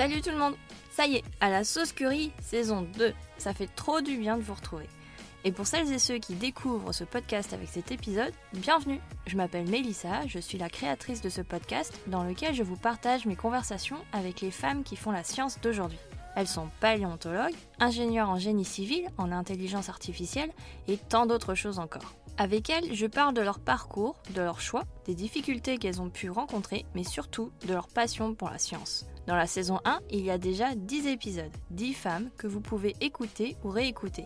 Salut tout le monde Ça y est, à la sauce curry, saison 2. Ça fait trop du bien de vous retrouver. Et pour celles et ceux qui découvrent ce podcast avec cet épisode, bienvenue Je m'appelle Mélissa, je suis la créatrice de ce podcast dans lequel je vous partage mes conversations avec les femmes qui font la science d'aujourd'hui. Elles sont paléontologues, ingénieurs en génie civil, en intelligence artificielle et tant d'autres choses encore. Avec elles, je parle de leur parcours, de leurs choix, des difficultés qu'elles ont pu rencontrer, mais surtout de leur passion pour la science. Dans la saison 1, il y a déjà 10 épisodes, 10 femmes que vous pouvez écouter ou réécouter.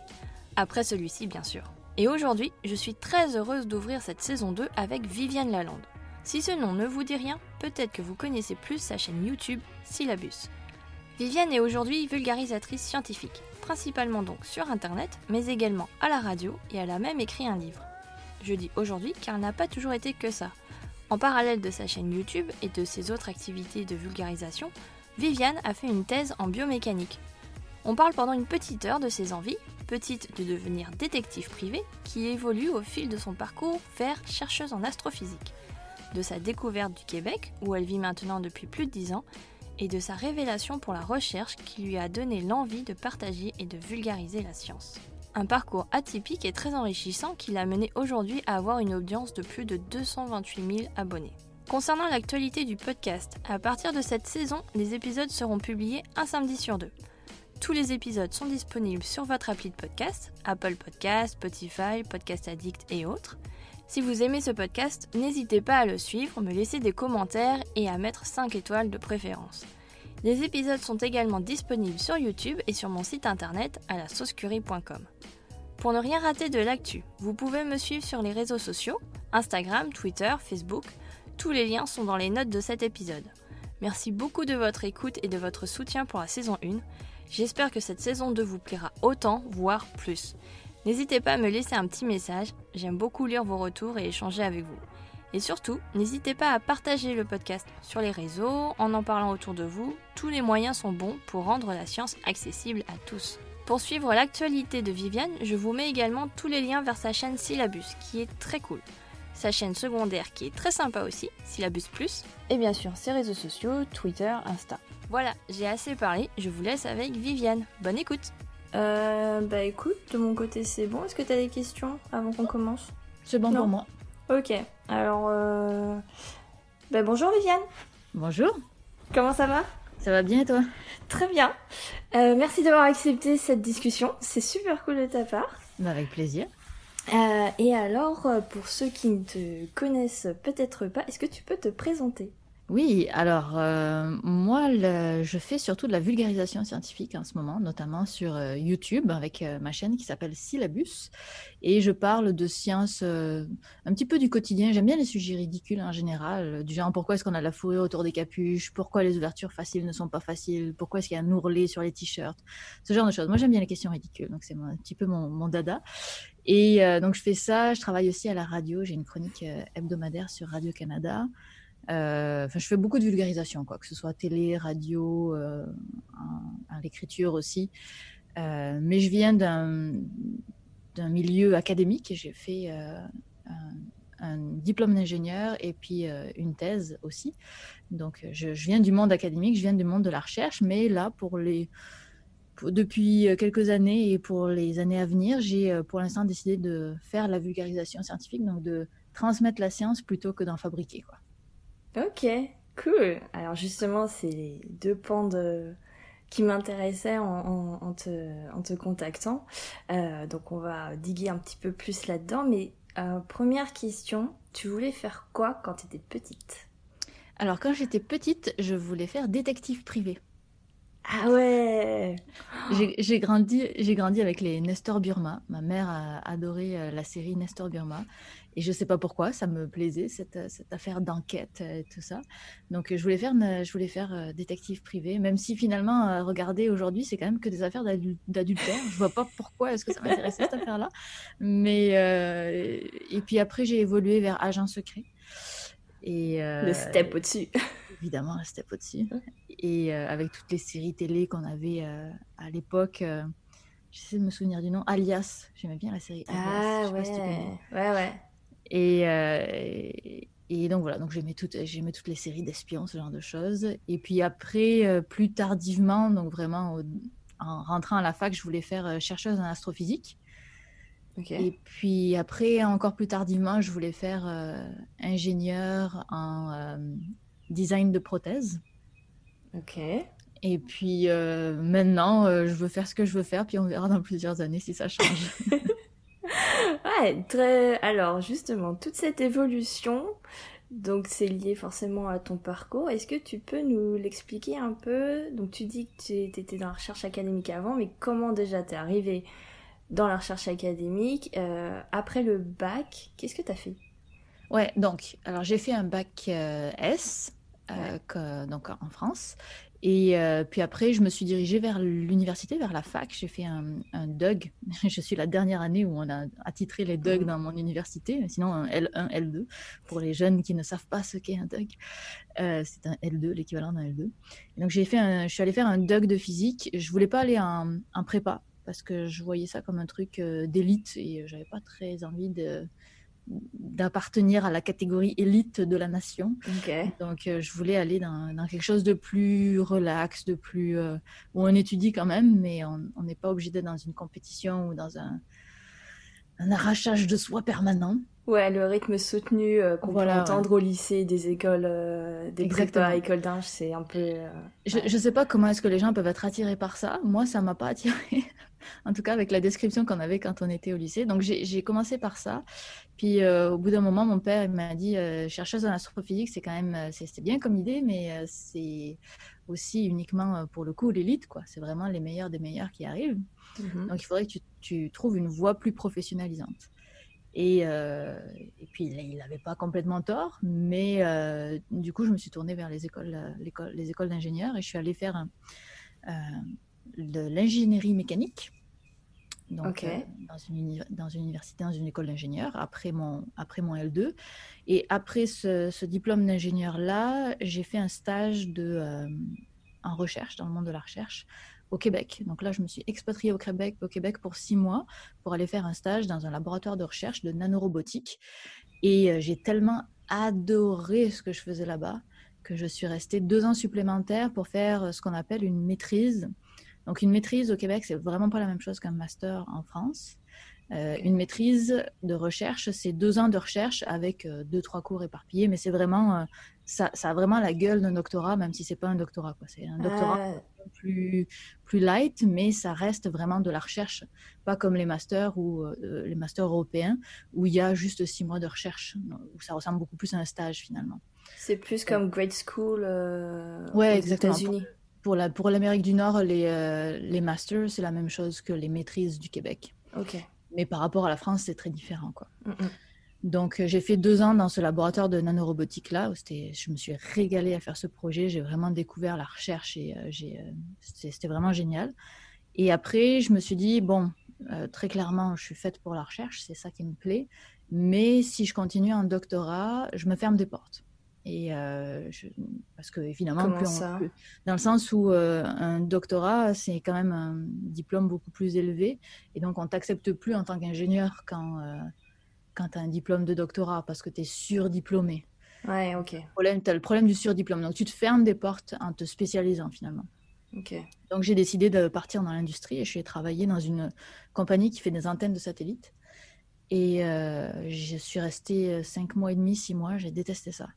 Après celui-ci, bien sûr. Et aujourd'hui, je suis très heureuse d'ouvrir cette saison 2 avec Viviane Lalande. Si ce nom ne vous dit rien, peut-être que vous connaissez plus sa chaîne YouTube Syllabus. Viviane est aujourd'hui vulgarisatrice scientifique, principalement donc sur Internet, mais également à la radio, et elle a même écrit un livre. Je dis aujourd'hui car elle n'a pas toujours été que ça. En parallèle de sa chaîne YouTube et de ses autres activités de vulgarisation, Viviane a fait une thèse en biomécanique. On parle pendant une petite heure de ses envies, petite de devenir détective privé, qui évolue au fil de son parcours vers chercheuse en astrophysique, de sa découverte du Québec, où elle vit maintenant depuis plus de 10 ans, et de sa révélation pour la recherche qui lui a donné l'envie de partager et de vulgariser la science. Un parcours atypique et très enrichissant qui l'a mené aujourd'hui à avoir une audience de plus de 228 000 abonnés. Concernant l'actualité du podcast, à partir de cette saison, les épisodes seront publiés un samedi sur deux. Tous les épisodes sont disponibles sur votre appli de podcast, Apple Podcast, Spotify, Podcast Addict et autres. Si vous aimez ce podcast, n'hésitez pas à le suivre, me laisser des commentaires et à mettre 5 étoiles de préférence. Les épisodes sont également disponibles sur YouTube et sur mon site internet à la saucecurie.com. Pour ne rien rater de l'actu, vous pouvez me suivre sur les réseaux sociaux, Instagram, Twitter, Facebook. Tous les liens sont dans les notes de cet épisode. Merci beaucoup de votre écoute et de votre soutien pour la saison 1. J'espère que cette saison 2 vous plaira autant, voire plus. N'hésitez pas à me laisser un petit message, j'aime beaucoup lire vos retours et échanger avec vous. Et surtout, n'hésitez pas à partager le podcast sur les réseaux, en en parlant autour de vous. Tous les moyens sont bons pour rendre la science accessible à tous. Pour suivre l'actualité de Viviane, je vous mets également tous les liens vers sa chaîne Syllabus, qui est très cool. Sa chaîne secondaire qui est très sympa aussi, Syllabus Plus, et bien sûr ses réseaux sociaux, Twitter, Insta. Voilà, j'ai assez parlé, je vous laisse avec Viviane. Bonne écoute euh, Bah écoute, de mon côté c'est bon. Est-ce que t'as des questions avant qu'on commence? C'est bon pour moi. Ok, alors... Euh... Bah bonjour Viviane Bonjour Comment ça va? Ça va bien et toi? Très bien. Euh, merci d'avoir accepté cette discussion. C'est super cool de ta part. Bah, avec plaisir. Euh, et alors, pour ceux qui ne te connaissent peut-être pas, est-ce que tu peux te présenter? Oui, alors euh, moi, je fais surtout de la vulgarisation scientifique en ce moment, notamment sur euh, YouTube avec euh, ma chaîne qui s'appelle Syllabus. Et je parle de sciences un petit peu du quotidien. J'aime bien les sujets ridicules en général, du genre pourquoi est-ce qu'on a la fourrure autour des capuches, pourquoi les ouvertures faciles ne sont pas faciles, pourquoi est-ce qu'il y a un ourlet sur les t-shirts, ce genre de choses. Moi, j'aime bien les questions ridicules, donc c'est un petit peu mon, dada. Et donc, je fais ça. Je travaille aussi à la radio. J'ai une chronique hebdomadaire sur Radio-Canada. Euh, je fais beaucoup de vulgarisation, quoi, que ce soit télé, radio, euh, à l'écriture aussi. Euh, mais je viens d'un milieu académique. J'ai fait euh, un, diplôme d'ingénieur et puis euh, une thèse aussi. Donc, je, viens du monde académique, je viens du monde de la recherche, mais là, pour les depuis euh, quelques années et pour les années à venir, j'ai euh, pour l'instant décidé de faire la vulgarisation scientifique, donc de transmettre la science plutôt que d'en fabriquer. Quoi. Ok, cool. Alors justement, c'est les deux pans de... qui m'intéressaient en, en- en te, en te contactant. Euh, donc on va diguer un petit peu plus là-dedans. Mais euh, première question, tu voulais faire quoi quand tu étais petite? Alors, quand j'étais petite, je voulais faire détective privé. Ah ouais J'ai grandi, grandi avec les Nestor Burma. Ma mère a adoré euh, la série Nestor Burma. Et je sais pas pourquoi, ça me plaisait, cette, euh, cette affaire d'enquête euh, et tout ça. Donc, euh, je voulais faire, une- je voulais faire détective privé, même si finalement, regarder aujourd'hui, c'est quand même que des affaires d'adul- d'adultère. Je vois pas pourquoi est-ce que ça m'intéressait, cette affaire-là. Mais, euh, et puis après, j'ai évolué vers agent secret. Et, euh, Le step au-dessus. évidemment, un step au-dessus. Et euh, avec toutes les séries télé qu'on avait à l'époque, j'essaie de me souvenir du nom, Alias. J'aimais bien la série Alias. Ah si ouais, ouais. Et, euh, Et donc voilà, donc j'aimais toutes, j'aimais toutes les séries d'espions, ce genre de choses. Et puis après, euh, plus tardivement, donc vraiment en rentrant à la fac, je voulais faire euh, chercheuse en astrophysique. Et puis après, encore plus tardivement, je voulais faire euh, ingénieur en design de prothèses. Ok. Et puis maintenant, je veux faire ce que je veux faire, puis on verra dans plusieurs années si ça change. ouais, très. Alors, justement, toute cette évolution, donc c'est lié forcément à ton parcours. Est-ce que tu peux nous l'expliquer un peu? Donc, tu dis que tu étais dans la recherche académique avant, mais comment déjà t'es arrivé dans la recherche académique euh, Après le bac, qu'est-ce que tu as fait? Ouais, donc, alors j'ai fait un bac euh, S. Euh, donc en France. Et euh, puis après, je me suis dirigée vers l'université, vers la fac. J'ai fait un, un, DUG. Je suis la dernière année où on a attitré les DUG mmh. dans mon université, sinon un L1, L2, pour les jeunes qui ne savent pas ce qu'est un DUG. Euh, c'est un L2, l'équivalent d'un L2. Et donc j'ai fait un, je suis allée faire un DUG de physique. Je voulais pas aller en, en prépa parce que je voyais ça comme un truc euh, d'élite et j'avais pas très envie de d'appartenir à la catégorie élite de la nation. Donc, euh, je voulais aller dans, quelque chose de plus relax, de plus euh, où on étudie quand même, mais on n'est pas obligé d'être dans une compétition ou dans un, un arrachage de soi permanent. Ouais, le rythme soutenu euh, qu'on peut entendre au lycée, des écoles, des prépas, écoles d'âge, c'est un peu. je, ne sais pas comment est-ce que les gens peuvent être attirés par ça. Moi, ça m'a pas attiré. en tout cas, avec la description qu'on avait quand on était au lycée. Donc, j'ai commencé par ça. Puis, euh, au bout d'un moment, mon père m'a dit euh, chercheuse en astrophysique, c'est quand même, euh, c'est bien comme idée, mais c'est aussi uniquement pour le coup l'élite, quoi. C'est vraiment les meilleurs des meilleurs qui arrivent. Mm-hmm. Donc, il faudrait que tu, tu, trouves une voie plus professionnalisante. Et, et puis, il n'avait pas complètement tort, mais du coup, je me suis tournée vers les écoles, les écoles d'ingénieurs et je suis allée faire de l'ingénierie mécanique donc euh, dans, une, dans une université, dans une école d'ingénieur, après mon, après mon L2. Et après ce, diplôme d'ingénieur-là, j'ai fait un stage de, euh, en recherche, dans le monde de la recherche, au Québec. Donc là, je me suis expatriée au Québec, au Québec pour six mois pour aller faire un stage dans un laboratoire de recherche de nanorobotique. Et euh, j'ai tellement adoré ce que je faisais là-bas que je suis restée deux ans supplémentaires pour faire ce qu'on appelle une maîtrise donc une maîtrise au Québec, c'est vraiment pas la même chose qu'un master en France. Euh, une maîtrise de recherche, c'est deux ans de recherche avec euh, deux, trois cours éparpillés, mais c'est vraiment, euh, ça, ça, a vraiment la gueule d'un doctorat, même si c'est pas un doctorat. C'est un doctorat ah. plus, plus light, mais ça reste vraiment de la recherche, pas comme les masters ou les masters européens, où il y a juste six mois de recherche, où ça ressemble beaucoup plus à un stage finalement. C'est plus comme grade school ouais, aux États-Unis pour la pour l'Amérique du Nord, les, euh, les masters, c'est la même chose que les maîtrises du Québec. Ok. Mais par rapport à la France, c'est très différent, quoi. Donc, euh, j'ai fait deux ans dans ce laboratoire de nanorobotique là. Où je me suis régalée à faire ce projet. J'ai vraiment découvert la recherche et euh, j'ai, c'était vraiment génial. Et après, je me suis dit bon, très clairement, je suis faite pour la recherche, c'est ça qui me plaît. Mais si je continue en doctorat, je me ferme des portes. Et euh, parce que évidemment, dans le sens où euh, un doctorat, c'est quand même un diplôme beaucoup plus élevé, et donc on t'accepte plus en tant qu'ingénieur quand euh, quand tu as un diplôme de doctorat parce que tu es surdiplômé. Ouais, ok. Tu as le problème du surdiplôme, donc tu te fermes des portes en te spécialisant finalement. Donc j'ai décidé de partir dans l'industrie et je suis travaillé dans une compagnie qui fait des antennes de satellites. Et je suis restée cinq mois et demi, six mois, j'ai détesté ça.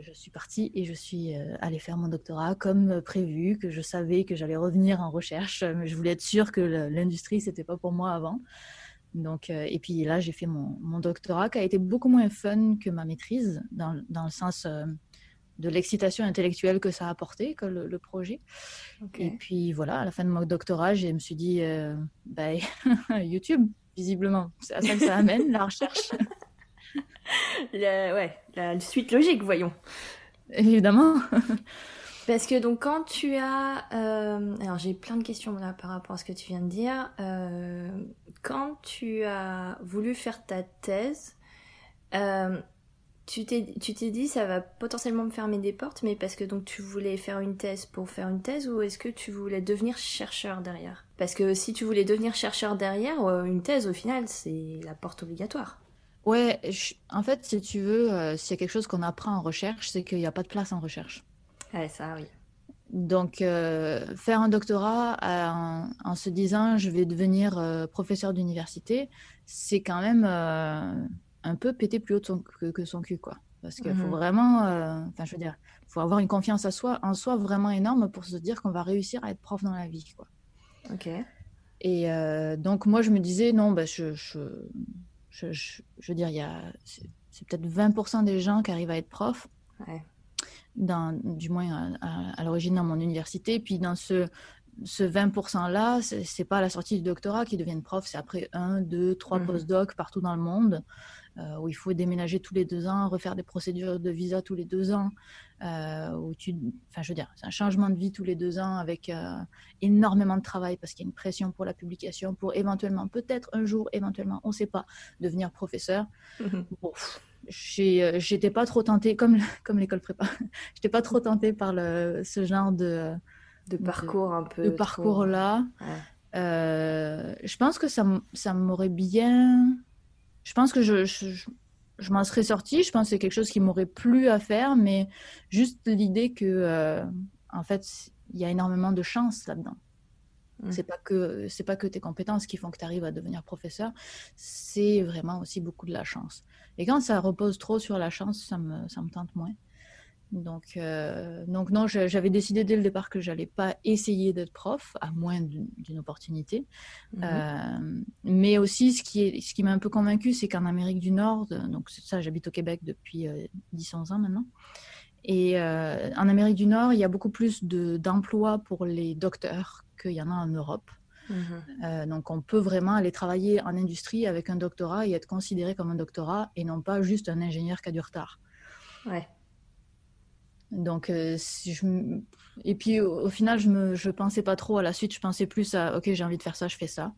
Je suis partie et je suis euh, allée faire mon doctorat comme prévu, que je savais que j'allais revenir en recherche, mais je voulais être sûre que l'industrie, c'était pas pour moi avant. Donc, euh, et puis là, j'ai fait mon, mon, doctorat qui a été beaucoup moins fun que ma maîtrise, dans, dans le sens euh, de l'excitation intellectuelle que ça a apporté, que le, projet. Et puis voilà, à la fin de mon doctorat, je me suis dit, bah, YouTube, visiblement, c'est à ça que ça amène, la recherche. la, ouais, la suite logique, voyons. Évidemment. Parce que donc quand tu as... Euh, alors j'ai plein de questions là par rapport à ce que tu viens de dire. Euh, quand tu as voulu faire ta thèse, euh, tu t'es dit ça va potentiellement me fermer des portes, mais parce que donc tu voulais faire une thèse pour faire une thèse ou est-ce que tu voulais devenir chercheur derrière? Parce que si tu voulais devenir chercheur derrière, une thèse au final c'est la porte obligatoire. Ouais, en fait, si tu veux, euh, s'il y a quelque chose qu'on apprend en recherche, c'est qu'il n'y a pas de place en recherche. Ouais, ça, oui. Donc, euh, faire un doctorat en, se disant je vais devenir euh, professeur d'université, c'est quand même un peu péter plus haut que, son cul, quoi. Parce qu'il faut mhm. vraiment, enfin, je veux dire, il faut avoir une confiance à soi, en soi vraiment énorme pour se dire qu'on va réussir à être prof dans la vie, quoi. Ok. Et donc, moi, je me disais, non, bah, je, je, veux dire, il y a, c'est peut-être 20% des gens qui arrivent à être profs, dans, du moins à, l'origine dans mon université. Puis dans ce, ce 20%-là, c'est pas à la sortie du doctorat qu'ils deviennent profs, c'est après un, deux, trois mmh. post-docs partout dans le monde. Euh, où il faut déménager tous les deux ans, refaire des procédures de visa tous les deux ans, euh, où tu, enfin, je veux dire, c'est un changement de vie tous les deux ans avec euh, énormément de travail parce qu'il y a une pression pour la publication, pour éventuellement, peut-être un jour, éventuellement, on ne sait pas, devenir professeur. Mhm. Bon, j'étais pas trop tentée, comme, comme l'école prépa, j'étais pas trop tentée par le, ce genre de, de parcours un peu. De parcours-là. je pense que ça, ça m'aurait bien je pense que je, je, m'en serais sortie. Je pense que c'est quelque chose qui m'aurait plu à faire, mais juste l'idée que, euh, en fait, il y a énormément de chance là-dedans. Ce mmh. C'est pas que c'est pas que tes compétences qui font que tu arrives à devenir professeur, c'est vraiment aussi beaucoup de la chance. Et quand ça repose trop sur la chance, ça me, ça me tente moins. Donc, euh, donc non, j'avais décidé dès le départ que j'allais pas essayer d'être prof, à moins d'une opportunité. Mhm. Euh, mais aussi, ce qui est, ce qui m'a un peu convaincu, c'est qu'en Amérique du Nord, donc ça, j'habite au Québec depuis 10-11 euh, ans maintenant. Et en Amérique du Nord, il y a beaucoup plus d'emplois pour les docteurs qu'il y en a en Europe. Mhm. donc, on peut vraiment aller travailler en industrie avec un doctorat et être considéré comme un doctorat et non pas juste un ingénieur qui a du retard. Ouais. Donc, euh, et puis au, final, je ne je pensais pas trop à la suite, je pensais plus à, ok, j'ai envie de faire ça, je fais ça.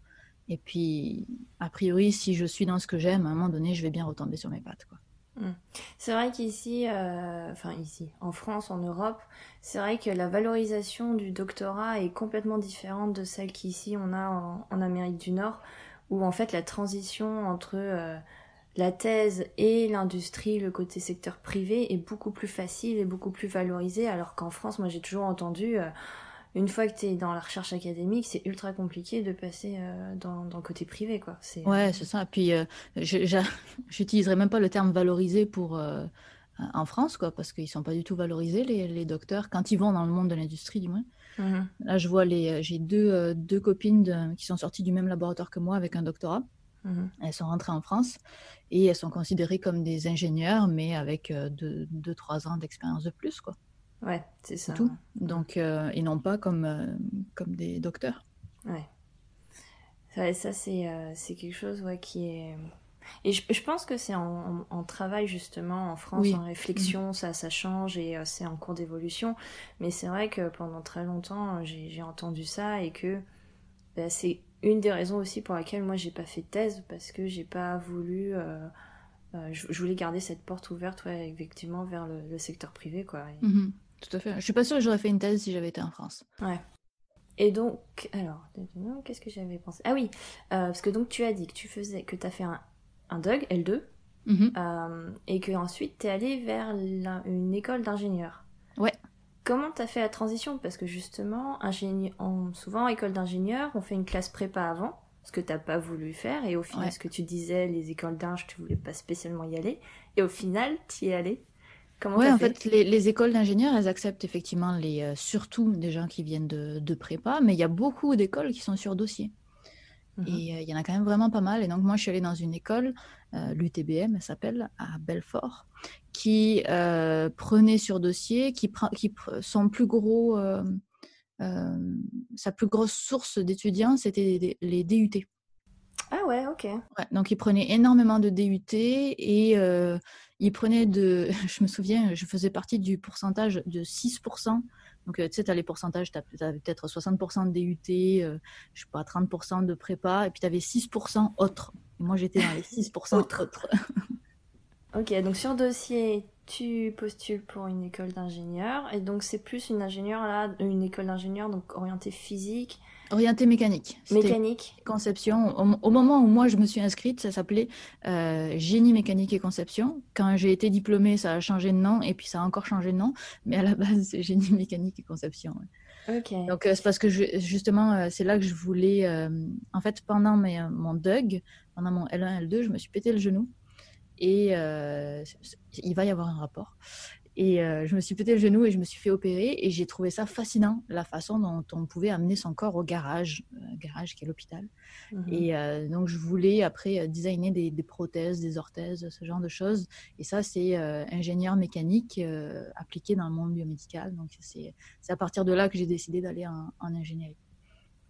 Et puis, a priori, si je suis dans ce que j'aime, à un moment donné, je vais bien retomber sur mes pattes. Quoi. Mmh. C'est vrai qu'ici, euh, enfin ici, en France, en Europe, c'est vrai que la valorisation du doctorat est complètement différente de celle qu'ici on a en, Amérique du Nord, où en fait la transition entre euh, la thèse et l'industrie, le côté secteur privé est beaucoup plus facile et beaucoup plus valorisé, alors qu'en France, moi j'ai toujours entendu, euh, une fois que tu es dans la recherche académique, c'est ultra compliqué de passer euh, dans, le côté privé. Quoi. Ouais, c'est ça. Puis euh, j'utiliserai même pas le terme valorisé pour... en France, quoi, parce qu'ils sont pas du tout valorisés, les, docteurs, quand ils vont dans le monde de l'industrie, du moins. Mmh Là, je vois les, j'ai deux, deux copines qui sont sorties du même laboratoire que moi avec un doctorat. Elles sont rentrées en France et elles sont considérées comme des ingénieurs, mais avec 2-3 euh, ans d'expérience de plus. Quoi. Ouais, c'est ça. Tout. Donc, euh, et non pas comme, euh, comme des docteurs. Ouais. Ça, ça c'est quelque chose ouais, qui est. Et je, pense que c'est en, travail justement en France, en réflexion, mhm. ça, ça change et c'est en cours d'évolution. Mais c'est vrai que pendant très longtemps, j'ai entendu ça et que bah, c'est une des raisons aussi pour laquelle moi j'ai pas fait de thèse parce que j'ai pas voulu euh, euh, je, voulais garder cette porte ouverte ouais, effectivement vers le, secteur privé quoi. Mhm. tout à fait. Je suis pas sûre que j'aurais fait une thèse si j'avais été en France. Ouais. Et donc alors qu'est-ce que j'avais pensé? Ah oui euh, parce que donc tu as dit que tu faisais que tu as fait un, un DUG L2 mhm. et que ensuite tu es allé vers une école d'ingénieur. Ouais Comment tu as fait la transition? Parce que justement, en, souvent, école d'ingénieur, on fait une classe prépa avant, ce que tu n'as pas voulu faire, et au final, ce que tu disais, les écoles d'ingé, tu voulais pas spécialement y aller, et au final, tu y es allé. Comment Oui, en fait, les, écoles d'ingénieurs, elles acceptent effectivement les, euh, surtout des gens qui viennent de, de prépa, mais il y a beaucoup d'écoles qui sont sur dossier. Mhm. Et euh, il y en a quand même vraiment pas mal. Et donc, moi, je suis allée dans une école, euh, l'UTBM, elle s'appelle, à Belfort, qui euh, prenait sur dossier, qui, qui son plus gros, sa plus grosse source d'étudiants, c'était les, DUT. Ah ouais, ok. donc, il prenait énormément de DUT et il prenait de. Je me souviens, je faisais partie du pourcentage de 6% donc, euh, tu sais, tu as les pourcentages, tu as, peut-être 60% de DUT, euh, je sais pas, 30% de prépa, et puis tu avais 6% autres. moi, j'étais dans les 6% autres. ok, donc sur dossier, tu postules pour une école d'ingénieur et donc c'est plus une ingénieure là, une école d'ingénieur donc orientée physique. Orientée mécanique. Mécanique. Conception. Au, moment où moi je me suis inscrite, ça s'appelait euh, génie mécanique et conception. Quand j'ai été diplômée, ça a changé de nom et puis ça a encore changé de nom, mais à la base c'est génie mécanique et conception. Ok. Donc euh, c'est parce que justement euh, c'est là que je voulais. en fait pendant mes, mon DUG, pendant mon L1 L2, je me suis pété le genou et euh, il va y avoir un rapport. Et euh, je me suis pété le genou et je me suis fait opérer et j'ai trouvé ça fascinant, la façon dont on pouvait amener son corps au garage, euh, garage qui est l'hôpital. Mhm. Et donc je voulais après designer des, des, prothèses, des orthèses, ce genre de choses. Et ça, c'est ingénieur mécanique appliqué dans le monde biomédical. Donc c'est à partir de là que j'ai décidé d'aller en, en ingénierie.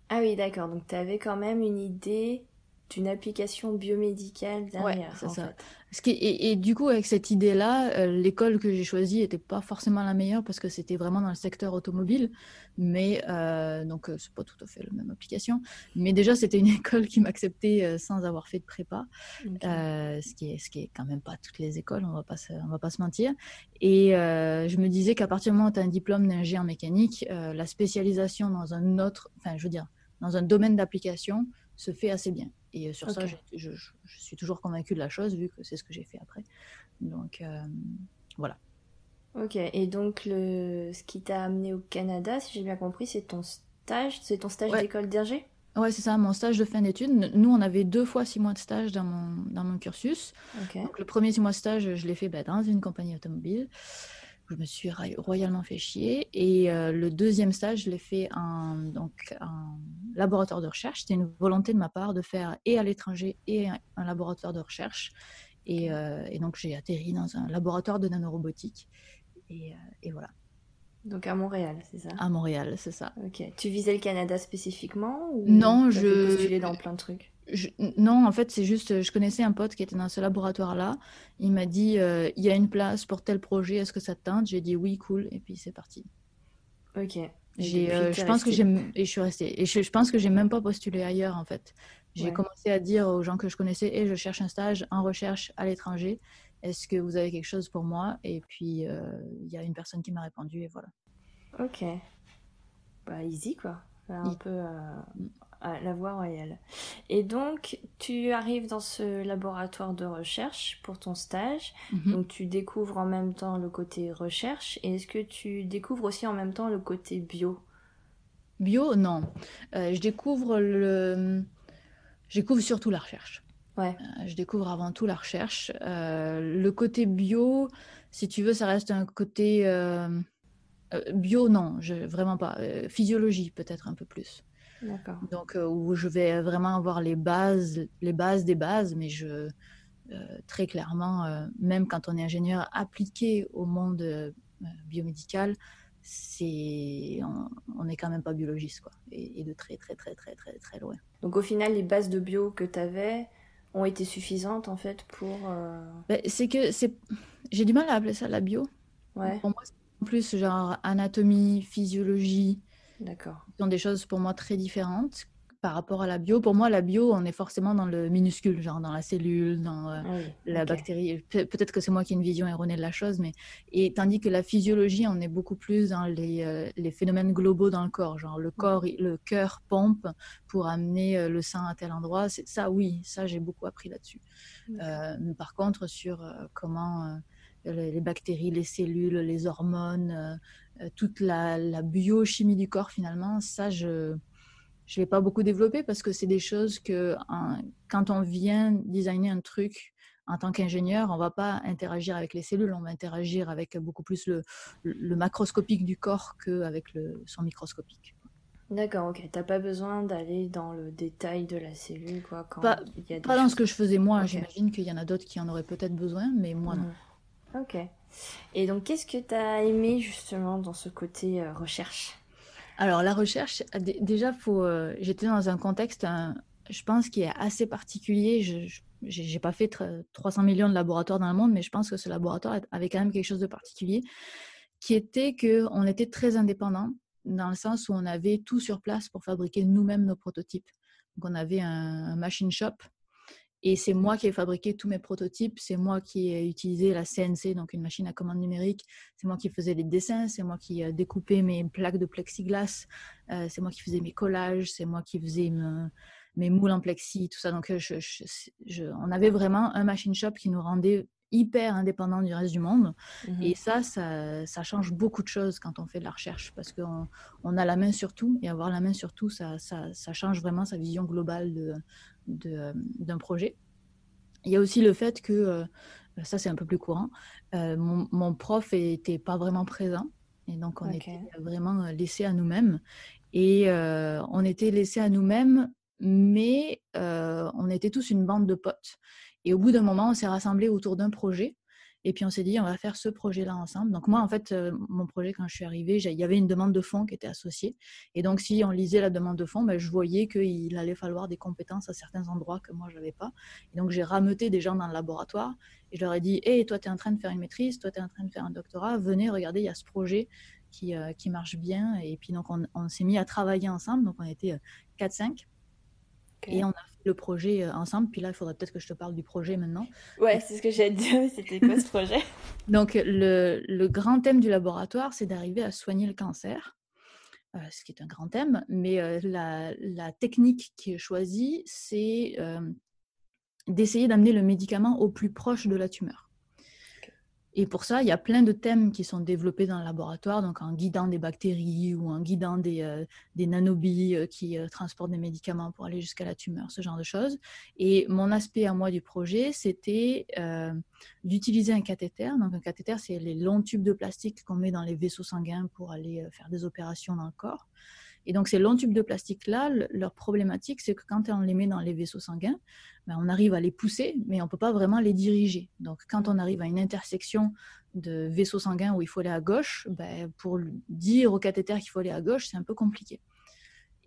Ah oui, d'accord. Donc tu avais quand même une idée d'une application biomédicale derrière. c'est ça. Ce qui, et, du coup, avec cette idée-là, euh, l'école que j'ai choisie n'était pas forcément la meilleure parce que c'était vraiment dans le secteur automobile. Mais euh, donc, euh, c'est pas tout à fait la même application. Mais déjà, c'était une école qui m'acceptait sans avoir fait de prépa, ce qui est ce qui est quand même pas toutes les écoles. On va pas se, on va pas se mentir. Et je me disais qu'à partir du moment où tu as un diplôme d'ingénieur mécanique, la spécialisation dans un autre, enfin, je veux dire, dans un domaine d'application se fait assez bien. Et euh, sur ça, je, suis toujours convaincue de la chose, vu que c'est ce que j'ai fait après. Donc, euh, voilà. Ok, et donc le... ce qui t'a amené au Canada, si j'ai bien compris, c'est ton stage, c'est ton stage d'école d'ingé? Ouais, c'est ça, mon stage de fin d'études. Nous, on avait deux fois six mois de stage dans mon, dans mon cursus. Donc, le premier six mois de stage, je l'ai fait bah, dans une compagnie automobile je me suis royalement fait chier. Et euh, le deuxième stage, je l'ai fait en, donc, en laboratoire de recherche. C'était une volonté de ma part de faire et à l'étranger et un, laboratoire de recherche. Et, euh, et donc, j'ai atterri dans un laboratoire de nanorobotique. Et, euh, et voilà. Donc à Montréal, c'est ça? À Montréal, c'est ça. Ok. Tu visais le Canada spécifiquement ou Non, je. postulé dans plein de trucs? Non, en fait, c'est juste, je connaissais un pote qui était dans ce laboratoire-là. Il m'a dit, euh, il y a une place pour tel projet, est-ce que ça te tente? J'ai dit oui, cool, et puis c'est parti. Ok. J'ai, euh, je pense que j'ai, et je suis restée. Et je, pense que j'ai même pas postulé ailleurs, en fait. J'ai commencé à dire aux gens que je connaissais, et je cherche un stage en recherche à l'étranger. Est-ce que vous avez quelque chose pour moi? Et puis, euh, il y a une personne qui m'a répondu, et voilà. Ok. Bah, easy, quoi. Un peu mm la voie royale. Et donc, tu arrives dans ce laboratoire de recherche pour ton stage. Mhm. Donc, tu découvres en même temps le côté recherche. Et est-ce que tu découvres aussi en même temps le côté bio? Bio, non. Euh, je découvre le. Je découvre surtout la recherche. Ouais. Euh, je découvre avant tout la recherche. Euh, le côté bio, si tu veux, ça reste un côté. bio, non, je, vraiment pas. physiologie, peut-être un peu plus. Donc, euh, où je vais vraiment avoir les bases, les bases des bases, mais je, euh, très clairement, euh, même quand on est ingénieur appliqué au monde biomédical, c'est on n'est quand même pas biologiste quoi et, de très très très très très très loin. Donc au final les bases de bio que tu avais ont été suffisantes en fait pour ben, c'est que c'est j'ai du mal à appeler ça la bio. Ouais. pour moi c'est en plus genre anatomie physiologie D'accord. Ce sont des choses pour moi très différentes par rapport à la bio. Pour moi, la bio, on est forcément dans le minuscule, genre dans la cellule, dans euh, ah la bactérie. peut-être que c'est moi qui ai une vision erronée de la chose, mais et tandis que la physiologie, on est beaucoup plus dans les, euh, les phénomènes globaux dans le corps, genre le corps, le cœur pompe pour amener euh, le sang à tel endroit. Ça, oui, ça j'ai beaucoup appris là-dessus. par contre, sur comment les bactéries, les cellules, les hormones, euh, toute la, biochimie du corps finalement, ça je je l'ai pas beaucoup développé parce que c'est des choses que quand on vient designer un truc en tant qu'ingénieur, on va pas interagir avec les cellules, on va interagir avec beaucoup plus le, le macroscopique du corps qu'avec le son microscopique. D'accord, ok. T'as pas besoin d'aller dans le détail de la cellule, quoi. Quand pas, il y a pas dans ce que je faisais moi. J'imagine qu'il y en a d'autres qui en auraient peut-être besoin, mais moi non. Ok. Et donc, qu'est-ce que tu as aimé justement dans ce côté euh, recherche? Alors, la recherche, déjà, euh, j'étais dans un contexte, je pense, qui est assez particulier. Je n'ai pas fait 300 millions de laboratoires dans le monde, mais je pense que ce laboratoire avait quand même quelque chose de particulier, qui était qu'on était très indépendant, dans le sens où on avait tout sur place pour fabriquer nous-mêmes nos prototypes. Donc, on avait un machine shop Et c'est moi qui ai fabriqué tous mes prototypes, c'est moi qui ai utilisé la CNC, donc une machine à commande numérique, c'est moi qui faisais les dessins, c'est moi qui découpais mes plaques de plexiglas, euh, c'est moi qui faisais mes collages, c'est moi qui faisais mes moules en plexi, tout ça. Donc on avait vraiment un machine shop qui nous rendait hyper indépendant du reste du monde. Mmh et ça, ça, change beaucoup de choses quand on fait de la recherche parce qu'on on a la main sur tout et avoir la main sur tout, ça, ça, change vraiment sa vision globale d'un de, projet. Il y a aussi le fait que, euh, ça c'est un peu plus courant, euh, mon, prof n'était pas vraiment présent et donc on était vraiment laissés à nous-mêmes. Et euh, on était laissés à nous-mêmes, mais on était tous une bande de potes. Et au bout d'un moment, on s'est rassemblés autour d'un projet. Et puis on s'est dit, on va faire ce projet-là ensemble. Donc moi, en fait, euh, mon projet, quand je suis arrivée, il y avait une demande de fonds qui était associée. Et donc si on lisait la demande de fonds, ben, je voyais qu'il allait falloir des compétences à certains endroits que moi, je n'avais pas. Et donc j'ai rameuté des gens dans le laboratoire et je leur ai dit, hé, toi, tu es en train de faire une maîtrise, toi, tu es en train de faire un doctorat, venez, regardez, il y a ce projet qui, euh, qui marche bien. Et puis donc on, on s'est mis à travailler ensemble. Donc on était 4-5. Et on a fait le projet euh, ensemble. Puis là, il faudrait peut-être que je te parle du projet maintenant. Ouais, c'est ce que j'ai dit. C'était quoi ce projet? Donc, le, le, grand thème du laboratoire, c'est d'arriver à soigner le cancer. Euh, ce qui est un grand thème, mais euh, la, la, technique qui est choisie, c'est d'essayer d'amener le médicament au plus proche de la tumeur. Et pour ça, il y a plein de thèmes qui sont développés dans le laboratoire, donc en guidant des bactéries ou en guidant des, euh, euh, qui euh, transportent des médicaments pour aller jusqu'à la tumeur, ce genre de choses. Et mon aspect à moi du projet, c'était d'utiliser un cathéter. Donc un cathéter, c'est les longs tubes de plastique qu'on met dans les vaisseaux sanguins pour aller faire des opérations dans le corps. Et donc ces longs tubes de plastique-là, leur problématique, c'est que quand on les met dans les vaisseaux sanguins, ben, on arrive à les pousser, mais on ne peut pas vraiment les diriger. Donc quand on arrive à une intersection de vaisseaux sanguins où il faut aller à gauche, ben, pour dire au cathéter qu'il faut aller à gauche, c'est un peu compliqué.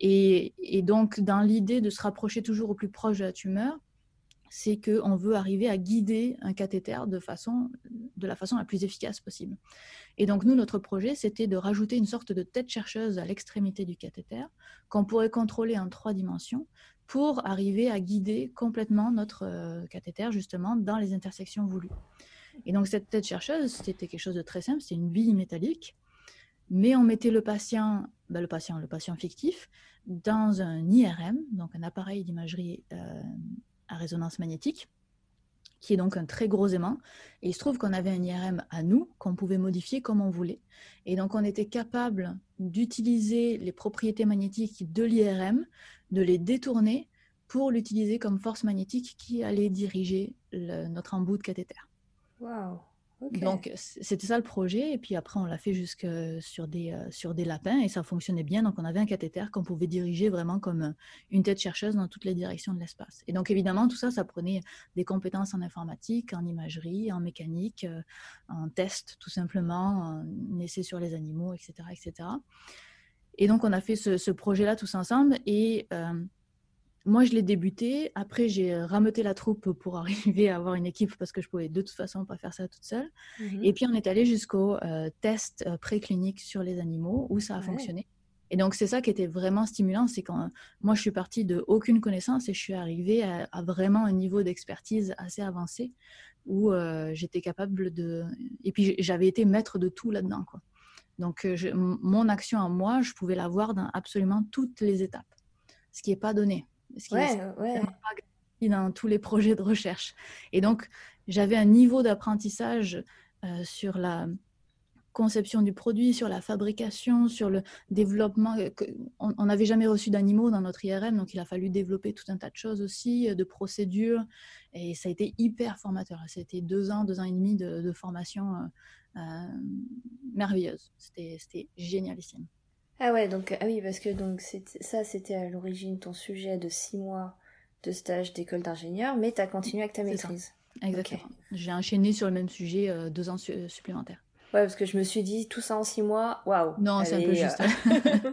Et, et donc dans l'idée de se rapprocher toujours au plus proche de la tumeur, c'est qu'on veut arriver à guider un cathéter de, façon, de la façon la plus efficace possible. Et donc, nous, notre projet, c'était de rajouter une sorte de tête chercheuse à l'extrémité du cathéter qu'on pourrait contrôler en trois dimensions pour arriver à guider complètement notre euh, cathéter, justement, dans les intersections voulues. Et donc, cette tête chercheuse, c'était quelque chose de très simple, c'était une bille métallique, mais on mettait le patient, ben, le patient, le patient fictif, dans un IRM, donc un appareil d'imagerie euh, à résonance magnétique, qui est donc un très gros aimant. Et il se trouve qu'on avait un IRM à nous qu'on pouvait modifier comme on voulait. Et donc on était capable d'utiliser les propriétés magnétiques de l'IRM, de les détourner pour l'utiliser comme force magnétique qui allait diriger notre embout de cathéter. Donc, c'était ça le projet. Et puis après, on l'a fait jusque sur des, euh, sur des lapins et ça fonctionnait bien. Donc, on avait un cathéter qu'on pouvait diriger vraiment comme euh, une tête chercheuse dans toutes les directions de l'espace. Et donc, évidemment, tout ça, ça prenait des compétences en informatique, en imagerie, en mécanique, euh, en test, tout simplement, en essai sur les animaux, etc. etc. Et donc, on a fait ce, projet-là tous ensemble. Et moi, je l'ai débuté. Après, j'ai euh, rameuté la troupe pour arriver à avoir une équipe parce que je pouvais de toute façon pas faire ça toute seule. Mhm. Et puis, on est allé jusqu'au euh, test euh, préclinique sur les animaux où ça a fonctionné. Et donc, c'est ça qui était vraiment stimulant. C'est quand moi, je suis partie de aucune connaissance et je suis arrivée à, vraiment un niveau d'expertise assez avancé où j'étais capable de. Et puis, j'avais été maître de tout là-dedans. Quoi. Donc, mon action à moi, je pouvais la voir dans absolument toutes les étapes, ce qui n'est pas donné ce qui ouais, ouais. dans tous les projets de recherche. Et donc, j'avais un niveau d'apprentissage euh, sur la conception du produit, sur la fabrication, sur le développement. Euh, on n'avait jamais reçu d'animaux dans notre IRM, donc il a fallu développer tout un tas de choses aussi, euh, de procédures, et ça a été hyper formateur. C'était deux ans, deux ans et demi de, formation merveilleuse. C'était génialissime. Ah ouais, donc ah oui, parce que donc ça c'était à l'origine ton sujet de six mois de stage d'école d'ingénieur, mais tu as continué avec ta maîtrise. Exactement. J'ai enchaîné sur le même sujet euh, deux ans supplémentaires. Ouais, parce que je me suis dit tout ça en six mois, waouh. Non, c'est un peu juste. Euh,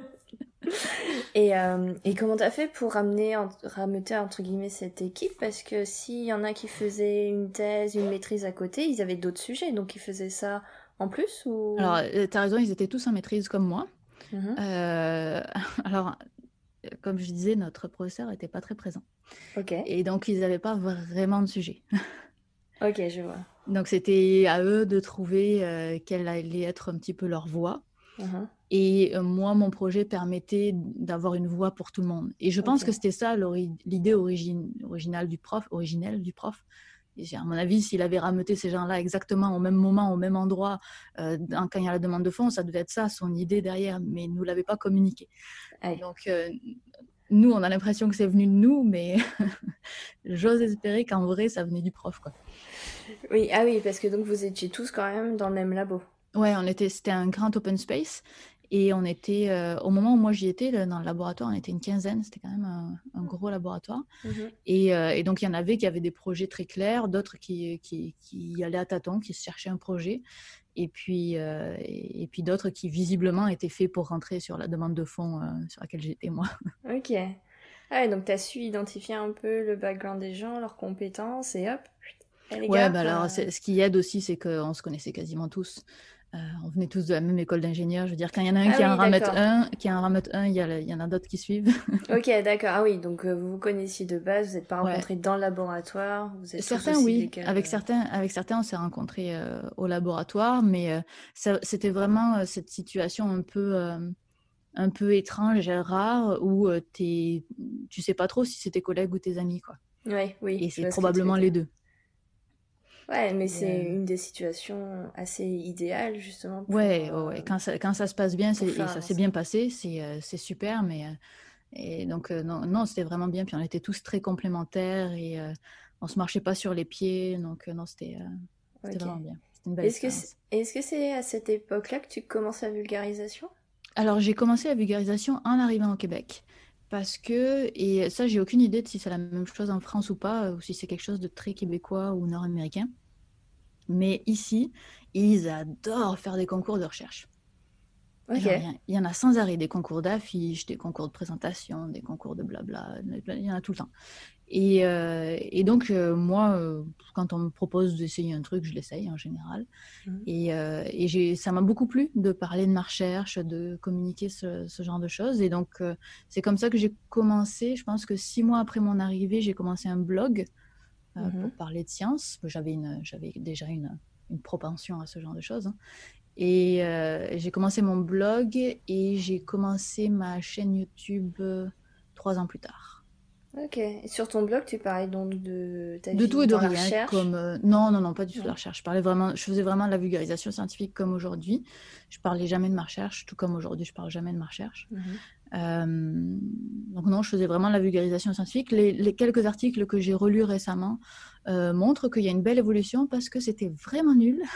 et, euh, et comment t'as fait pour ramener, rameuter entre guillemets cette équipe? Parce que s'il y en a qui faisaient une thèse, une maîtrise à côté, ils avaient d'autres sujets, donc ils faisaient ça en plus ou? Alors, t'as raison, ils étaient tous en maîtrise comme moi. Mmh euh, alors, comme je disais, notre professeur n'était pas très présent. Et donc, ils n'avaient pas vraiment de sujet. ok, je vois. Donc, c'était à eux de trouver euh, quelle allait être un petit peu leur voix. Uh-huh. Et euh, moi, mon projet permettait d'avoir une voix pour tout le monde. Et je pense que c'était ça l'idée origine, originale du prof, originelle du prof. À mon avis, s'il avait rameuté ces gens-là exactement au même moment, au même endroit, euh, quand il y a la demande de fonds, ça devait être ça, son idée derrière, mais il ne nous l'avait pas communiqué. Donc, euh, nous, on a l'impression que c'est venu de nous, mais j'ose espérer qu'en vrai, ça venait du prof. Quoi. Oui, ah oui, parce que donc vous étiez tous quand même dans le même labo. Ouais, on était, c'était un grand open space. Et on était, euh, au moment où moi j'y étais, dans le laboratoire, on était une quinzaine, c'était quand même un, un gros laboratoire. Mhm. Et, euh, et donc, il y en avait qui avaient des projets très clairs, d'autres qui, qui, qui allaient à tâtons, qui se cherchaient un projet, et puis, euh, et, et puis d'autres qui visiblement étaient faits pour rentrer sur la demande de fonds sur laquelle j'étais moi. Ok. Ah ouais, donc tu as su identifier un peu le background des gens, leurs compétences, et hop. Ouais, bah alors, ce qui aide aussi, c'est qu'on se connaissait quasiment tous. Euh, on venait tous de la même école d'ingénieurs. Je veux dire, quand il y en a un Ah qui a oui, un Ramet d'accord. 1, qui a un Ramet 1, il y, a le- il y en a d'autres qui suivent. Ok, d'accord. Ah oui, donc euh, vous vous connaissiez de base, vous n'êtes pas Ouais. rencontrés dans le laboratoire, vous êtes tous Certains, oui. lesquels, Avec euh, certains, avec certains, on s'est rencontrés euh, au laboratoire, mais c'était vraiment cette situation un peu, un peu étrange rare où t'es- tu sais pas trop si c'est tes collègues ou tes amis, quoi. Ouais, oui. Et c'est tu probablement les deux. Ouais, mais c'est euh, une des situations assez idéales, justement, pour, Ouais, euh, ouais. Quand ça, quand ça se passe bien, c'est, et ça s'est bien passé, c'est euh, super, mais et donc non, non, c'était vraiment bien. Puis on était tous très complémentaires et on se marchait pas sur les pieds, donc non, c'était euh, c'était Ok. vraiment bien. Que c'est est-ce que c'est à cette époque-là que tu commences la vulgarisation? Alors, j'ai commencé la vulgarisation en arrivant au Québec. Parce que, et ça, j'ai aucune idée de si c'est la même chose en France ou pas, ou si c'est quelque chose de très québécois ou nord-américain. Mais ici, ils adorent faire des concours de recherche. Il y, en a sans arrêt, des concours d'affiches, des concours de présentation, des concours de blabla, il y en a tout le temps. Et, euh, et donc, euh, moi, euh, quand on me propose d'essayer un truc, je l'essaye en général. Mhm. Et, ça m'a beaucoup plu de parler de ma recherche, de communiquer ce, ce genre de choses. Et donc, c'est comme ça que j'ai commencé. Je pense que six mois après mon arrivée, j'ai commencé un blog euh, Mhm. pour parler de science. J'avais, déjà une, une propension à ce genre de choses. hein. Et euh, j'ai commencé mon blog et j'ai commencé ma chaîne YouTube euh, trois ans plus tard. Ok. Et sur ton blog, tu parlais donc de ta De vie tout et de rien, recherche. comme euh, non, non, non, pas du tout de la recherche. Je parlais vraiment, je faisais vraiment de la vulgarisation scientifique comme aujourd'hui. Je parlais jamais de ma recherche, tout comme aujourd'hui, je parle jamais de ma recherche. Mhm. Euh, donc non, je faisais vraiment de la vulgarisation scientifique. Les, les quelques articles que j'ai relus récemment euh, montrent qu'il y a une belle évolution parce que c'était vraiment nul.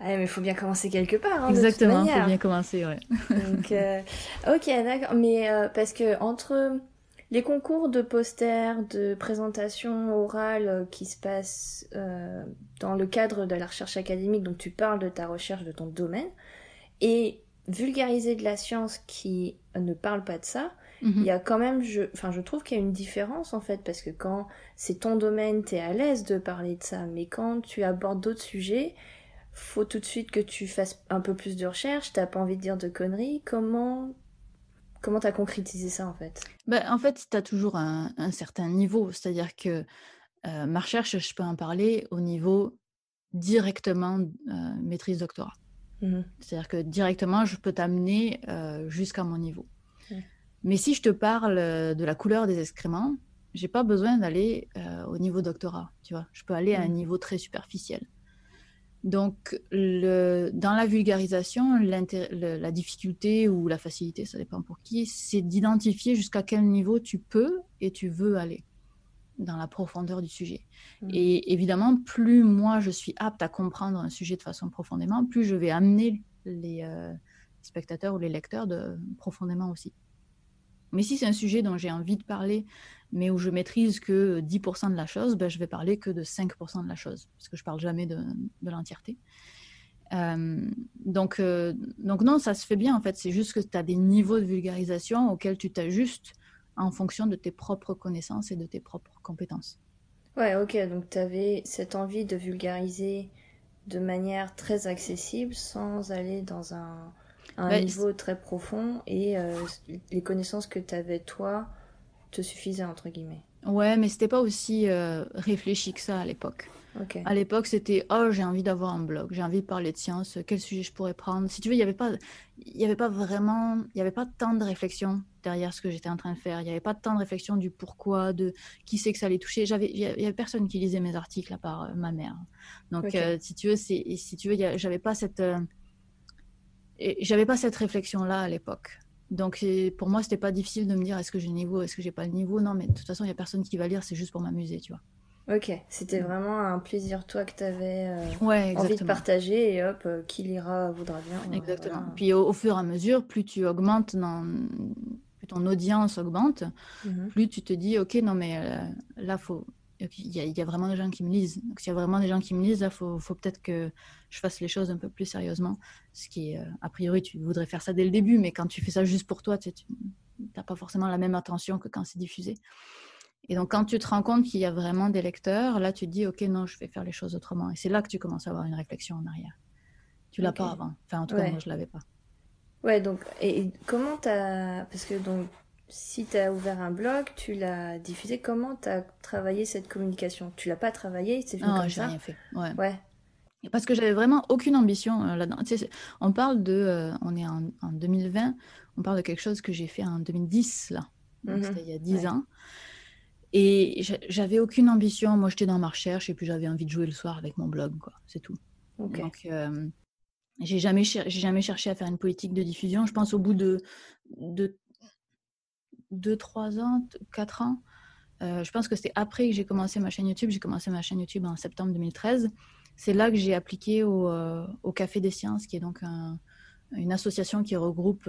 Ah, mais il faut bien commencer quelque part, hein, Exactement, faut manière. bien commencer, ouais. Donc, euh, ok, d'accord. Mais euh, parce que entre les concours de posters, de présentations orales qui se passent euh, dans le cadre de la recherche académique, donc tu parles de ta recherche, de ton domaine, et vulgariser de la science qui ne parle pas de ça, il Mhm. y a quand même, je, enfin, je trouve qu'il y a une différence en fait, parce que quand c'est ton domaine, t'es à l'aise de parler de ça, mais quand tu abordes d'autres sujets, faut tout de suite que tu fasses un peu plus de recherche, t'as pas envie de dire de conneries, comment comment t'as concrétisé ça en fait? Ben, en fait, tu as toujours un, un certain niveau. C'est-à-dire que euh, ma recherche, je peux en parler au niveau directement euh, maîtrise Mhm. C'est-à-dire que directement, je peux t'amener euh, jusqu'à mon niveau. Mais si je te parle euh, de la couleur des excréments, j'ai pas besoin d'aller euh, au niveau doctorat. Tu vois, je peux aller à un Mhm. niveau très superficiel. Donc, le, dans la vulgarisation, le- la difficulté ou la facilité, ça dépend pour qui, c'est d'identifier jusqu'à quel niveau tu peux et tu veux aller dans la profondeur du sujet. Mhm. Et évidemment, plus moi je suis apte à comprendre un sujet de façon profondément, plus je vais amener les euh, spectateurs ou les lecteurs de, profondément aussi. Mais si c'est un sujet dont j'ai envie de parler, mais où je maîtrise que 10% de la chose, ben, je vais parler que de 5% de la chose, parce que je parle jamais de, de l'entièreté. Euh, donc, euh, donc non, ça se fait bien en fait. C'est juste que tu as des niveaux de vulgarisation auxquels tu t'ajustes en fonction de tes propres connaissances et de tes propres compétences. Ouais, ok, donc t'avais cette envie de vulgariser de manière très accessible sans aller dans un, un Bah, niveau très profond et euh, les connaissances que t'avais toi te suffisait, entre guillemets. Ouais, mais c'était pas aussi euh, réfléchi que ça à l'époque. À l'époque, c'était oh, j'ai envie d'avoir un blog, j'ai envie de parler de science, quel sujet je pourrais prendre. Si tu veux, il n'y avait pas, il y avait pas vraiment, il y avait pas tant de réflexion derrière ce que j'étais en train de faire. Il n'y avait pas tant de réflexion du pourquoi, de qui c'est que ça allait toucher. J'avais, il y avait personne qui lisait mes articles à part euh, ma mère. Donc, euh, si tu veux, c'est, si tu veux, j'avais pas cette, j'avais pas cette réflexion là à l'époque. Donc pour moi, c'était pas difficile de me dire est-ce que j'ai le niveau, est-ce que j'ai pas le niveau. Non, mais de toute façon, il y a personne qui va lire, c'est juste pour m'amuser, tu vois. Ok, c'était vraiment un plaisir toi que tu avais euh, envie de partager et hop, euh, qui lira voudra bien. Exactement. Puis au, fur et à mesure, plus tu augmentes dans plus ton audience augmente, mhm. plus tu te dis ok non mais euh, là faut il y, a, vraiment des gens qui me lisent. Donc, s'il y a vraiment des gens qui me lisent, il faut, faut peut-être que je fasse les choses un peu plus sérieusement. Ce qui est, a priori, tu voudrais faire ça dès le début, mais quand tu fais ça juste pour toi, tu n'as pas forcément la même attention que quand c'est diffusé. Et donc, quand tu te rends compte qu'il y a vraiment des lecteurs, là, tu te dis, OK, non, je vais faire les choses autrement. Et c'est là que tu commences à avoir une réflexion en arrière. Tu l'as pas avant. Enfin, en tout cas, moi, je l'avais pas. Ouais, donc, et, comment tu as. Parce que, donc, si tu as ouvert un blog, tu l'as diffusé, comment tu as travaillé cette communication? Tu l'as pas travaillé C'est venu comme j'ai rien fait. Ouais. ouais. Parce que j'avais vraiment aucune ambition euh, là-dedans. Tu sais, on parle de. Euh, on est en, 2020, on parle de quelque chose que j'ai fait en 2010, là. Donc, mhm. c'était il y a 10 ans. Et j'avais aucune ambition. Moi, j'étais dans ma recherche et puis j'avais envie de jouer le soir avec mon blog, quoi. C'est tout. Donc, euh, j'ai jamais, j'ai jamais cherché à faire une politique de diffusion. Je pense au bout de, de 2, 3 ans, 4 ans, euh, je pense que c'était après que j'ai commencé ma chaîne YouTube. J'ai commencé ma chaîne YouTube en septembre 2013. C'est là que j'ai appliqué au, euh, au, Café des Sciences, qui est donc une association qui regroupe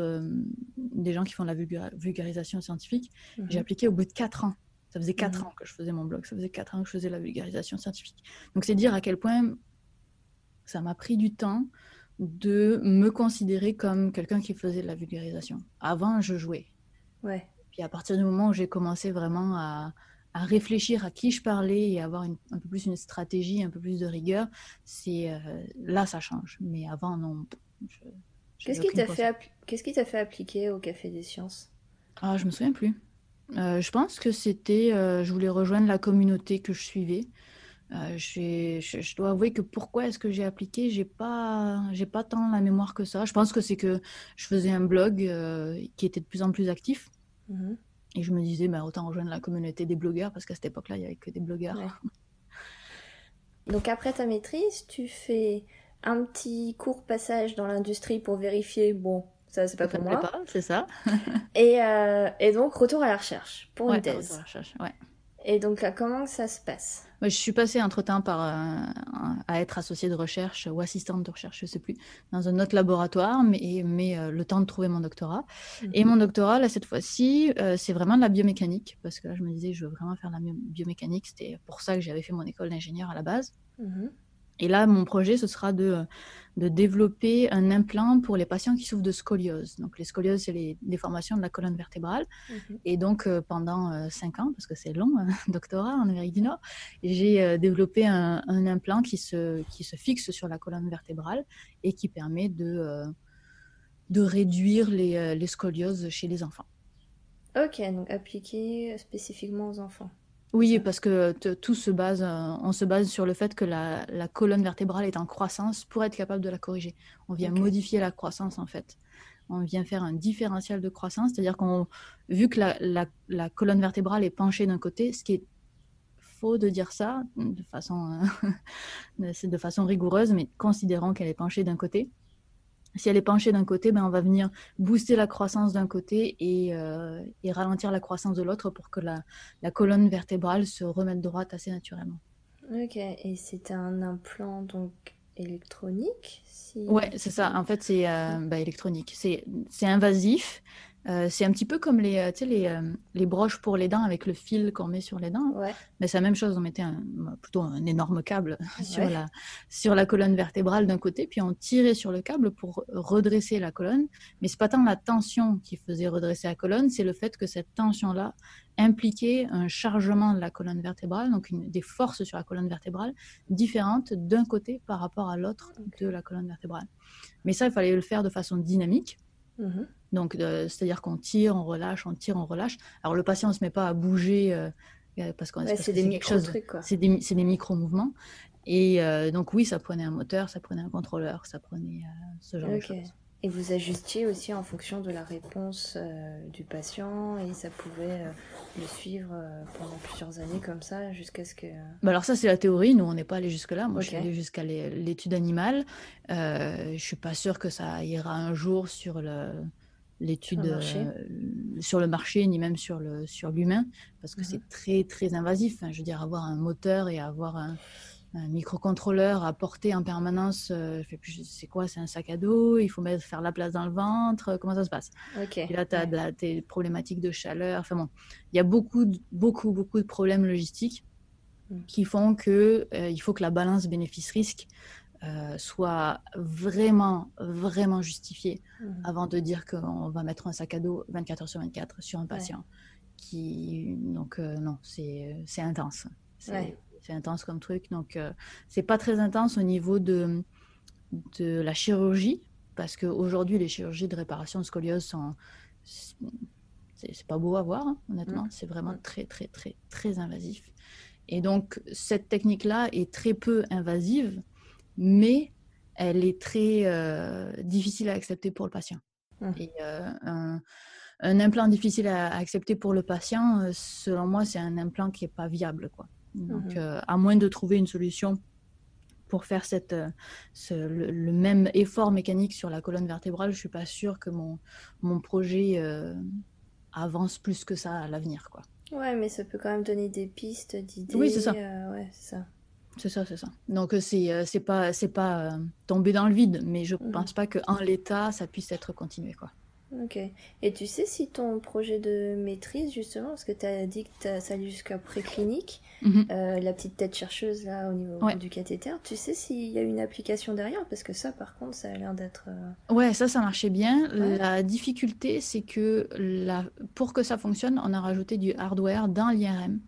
des gens qui font de la vulgarisation scientifique. J'ai mhm. appliqué au bout de 4 ans. Ça faisait 4 mmh. ans que je faisais mon blog, ça faisait 4 ans que je faisais la vulgarisation scientifique. Donc c'est dire à quel point ça m'a pris du temps de me considérer comme quelqu'un qui faisait de la vulgarisation. Avant, je jouais. Ouais. Puis à partir du moment où j'ai commencé vraiment à, à, réfléchir à qui je parlais et avoir une, un peu plus une stratégie, un peu plus de rigueur, c'est euh, là ça change. Mais avant, non. Qu'est-ce qui t'a fait, qu'est-ce qui t'a fait appliquer au Café des Sciences? Ah, je me souviens plus. Euh, je pense que c'était, euh, je voulais rejoindre la communauté que je suivais. Euh, je, je, dois avouer que pourquoi est-ce que j'ai appliqué, j'ai pas, j'ai pas tant la mémoire que ça. Je pense que c'est que je faisais un blog qui était de plus en plus actif. Mhm. Et je me disais, bah, autant rejoindre la communauté des blogueurs, parce qu'à cette époque-là, il n'y avait que des blogueurs. Donc après ta maîtrise, tu fais un petit court passage dans l'industrie pour vérifier, bon, ça c'est pas pour moi. C'est ça. et, euh, et, donc retour à la recherche pour une thèse. À la recherche, ouais. Et donc là, comment ça se passe? Je suis passée entre-temps par euh, à être associée de recherche ou assistante de recherche, je sais plus, dans un autre laboratoire, mais, mais euh, le temps de trouver mon doctorat. Mhm. Et mon doctorat, là, cette fois-ci, c'est vraiment de la biomécanique, parce que là, je me disais, je veux vraiment faire de la biomécanique. C'était pour ça que j'avais fait mon école d'ingénieur à la base. Mhm. Et là, mon projet, ce sera de, de développer un implant pour les patients qui souffrent de scoliose. Donc, les scolioses, c'est les déformations de la colonne vertébrale. Mhm. Et donc, euh, pendant euh, cinq ans, parce que c'est long, un doctorat en Amérique du Nord, j'ai euh, développé un, implant qui se, qui se fixe sur la colonne vertébrale et qui permet de, de réduire les, les scolioses chez les enfants. Ok, donc appliqué spécifiquement aux enfants. Oui, parce que tout se base, euh, on se base sur le fait que la, colonne vertébrale est en croissance pour être capable de la corriger. On vient modifier la croissance en fait. On vient faire un différentiel de croissance, c'est-à-dire qu'on, vu que la, colonne vertébrale est penchée d'un côté, ce qui est faux de dire ça de façon, de façon rigoureuse, mais considérant qu'elle est penchée d'un côté, si elle est penchée d'un côté, ben on va venir booster la croissance d'un côté et, euh, et, ralentir la croissance de l'autre pour que la, la, colonne vertébrale se remette droite assez naturellement. Ok, et c'est un implant donc électronique si... Ouais, c'est ça. En fait, c'est euh, bah, électronique. C'est invasif. Euh, c'est un petit peu comme les, euh, les, euh, les, broches pour les dents avec le fil qu'on met sur les dents. Mais c'est la même chose. On mettait un, bah, plutôt un énorme câble sur, la, sur la colonne vertébrale d'un côté, puis on tirait sur le câble pour redresser la colonne. Mais c'est pas tant la tension qui faisait redresser la colonne, c'est le fait que cette tension-là impliquait un chargement de la colonne vertébrale, donc une, des forces sur la colonne vertébrale différentes d'un côté par rapport à l'autre de la colonne vertébrale. Mais ça, il fallait le faire de façon dynamique. Mm-hmm. Donc, c'est-à-dire qu'on tire, on relâche, on tire, on relâche. Alors, le patient ne se met pas à bouger parce qu'on c'est des micro-trucs. C'est des, des micro-mouvements. Et donc, oui, ça prenait un moteur, ça prenait un contrôleur, ça prenait ce genre de choses. Et vous ajustiez aussi en fonction de la réponse euh, du patient et ça pouvait euh, le suivre euh, pendant plusieurs années comme ça jusqu'à ce que... Bah alors ça c'est la théorie, nous on n'est pas allé jusque-là, moi je suis allée jusqu'à l'étude animale. je suis pas sûre que ça ira un jour sur l'étude sur, le marché ni même sur le sur l'humain parce que mhm. c'est très très invasif. je veux dire avoir un moteur et avoir un un microcontrôleur à porter en permanence. Euh, c'est quoi C'est un sac à dos Il faut mettre, faire la place dans le ventre Comment ça se passe? Et là, tu as des problématiques de chaleur. Enfin bon, il y a beaucoup, beaucoup, beaucoup de problèmes logistiques mm. qui font que euh, il faut que la balance bénéfice-risque euh, soit vraiment, vraiment justifiée mm. avant de dire qu'on va mettre un sac à dos 24 heures sur 24 sur un patient. Qui, donc, non, c'est intense. C'est intense comme truc. Donc, euh, c'est pas très intense au niveau de, de la chirurgie, parce qu'aujourd'hui, les chirurgies de réparation de scoliose sont. C'est pas beau à voir, hein, honnêtement. Mm. C'est vraiment très, très, très, très invasif. Et donc, cette technique-là est très peu invasive, mais elle est très euh, difficile à accepter pour le patient. Mm. Et euh, un, un, implant difficile à, accepter pour le patient, selon moi, c'est un implant qui n'est pas viable. Quoi. Donc, euh, à moins de trouver une solution pour faire cette, euh, le, même effort mécanique sur la colonne vertébrale, je ne suis pas sûre que mon, mon projet euh, avance plus que ça à l'avenir. Quoi. Ouais, mais ça peut quand même donner des pistes, d'idées. Oui, c'est ça. ouais, c'est ça. C'est ça, c'est ça. Donc, c'est c'est pas, c'est pas tomber dans le vide, mais je ne mhm. pense pas qu'en l'état, ça puisse être continué. Quoi. Ok. Et tu sais si ton projet de maîtrise, justement, parce que tu as dit que ça allé jusqu'à préclinique, euh, la petite tête chercheuse là au niveau du cathéter, tu sais s'il y a une application derrière? Parce que ça, par contre, ça a l'air d'être. Euh, ouais, ça, ça marchait bien. La difficulté, c'est que la... pour que ça fonctionne, on a rajouté du hardware dans l'IRM.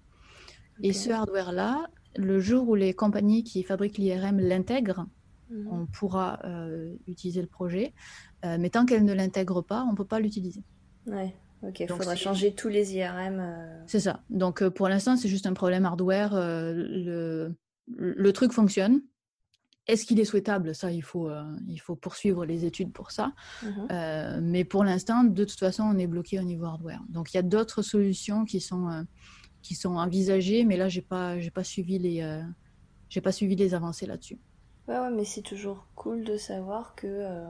Et ce hardware-là, le jour où les compagnies qui fabriquent l'IRM l'intègrent, mhm. on pourra euh, utiliser le projet. Euh, mais tant qu'elle ne l'intègre pas, on ne peut pas l'utiliser. Ouais, ok, il faudra changer tous les IRM. Euh. C'est ça. Donc pour l'instant, c'est juste un problème hardware. le, le truc fonctionne. Est-ce qu'il est souhaitable? Ça, il faut, il faut poursuivre les études pour ça. Mhm. mais pour l'instant, de toute façon, on est bloqué au niveau hardware. Donc il y a d'autres solutions qui sont, qui sont envisagées, mais là, je n'ai pas, pas, suivi les, j'ai pas suivi les avancées là-dessus. Ouais, ouais, mais c'est toujours cool de savoir que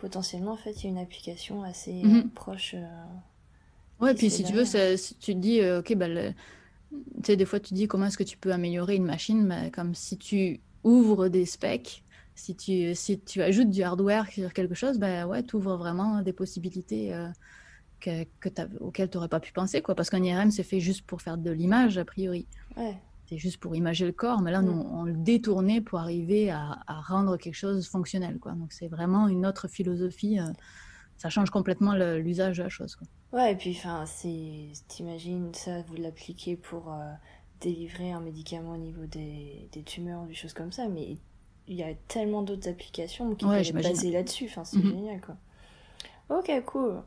potentiellement, en fait, il y a une application assez mhm. euh, proche. Euh, ouais, puis si tu veux, tu te dis, euh, ok, bah, tu sais, des fois, tu te dis comment est-ce que tu peux améliorer une machine, bah, comme si tu ouvres des specs, si tu, si tu ajoutes du hardware sur quelque chose, ben ouais, tu ouvres vraiment des possibilités que, que auxquelles tu n'aurais pas pu penser, quoi, parce qu'un IRM, c'est fait juste pour faire de l'image, a priori. Ouais c'est juste pour imager le corps, mais là, nous, mm. on le détournait pour arriver à, rendre quelque chose fonctionnel. Quoi. Donc, c'est vraiment une autre philosophie. Euh, ça change complètement l'usage de la chose. Quoi. Ouais, et puis, enfin, t'imagines ça, vous l'appliquez pour euh, délivrer un médicament au niveau des, des tumeurs des choses comme ça, mais il y a tellement d'autres applications qui peuvent être basées là-dessus. Enfin, c'est mm-hmm. génial, quoi. Ok, cool.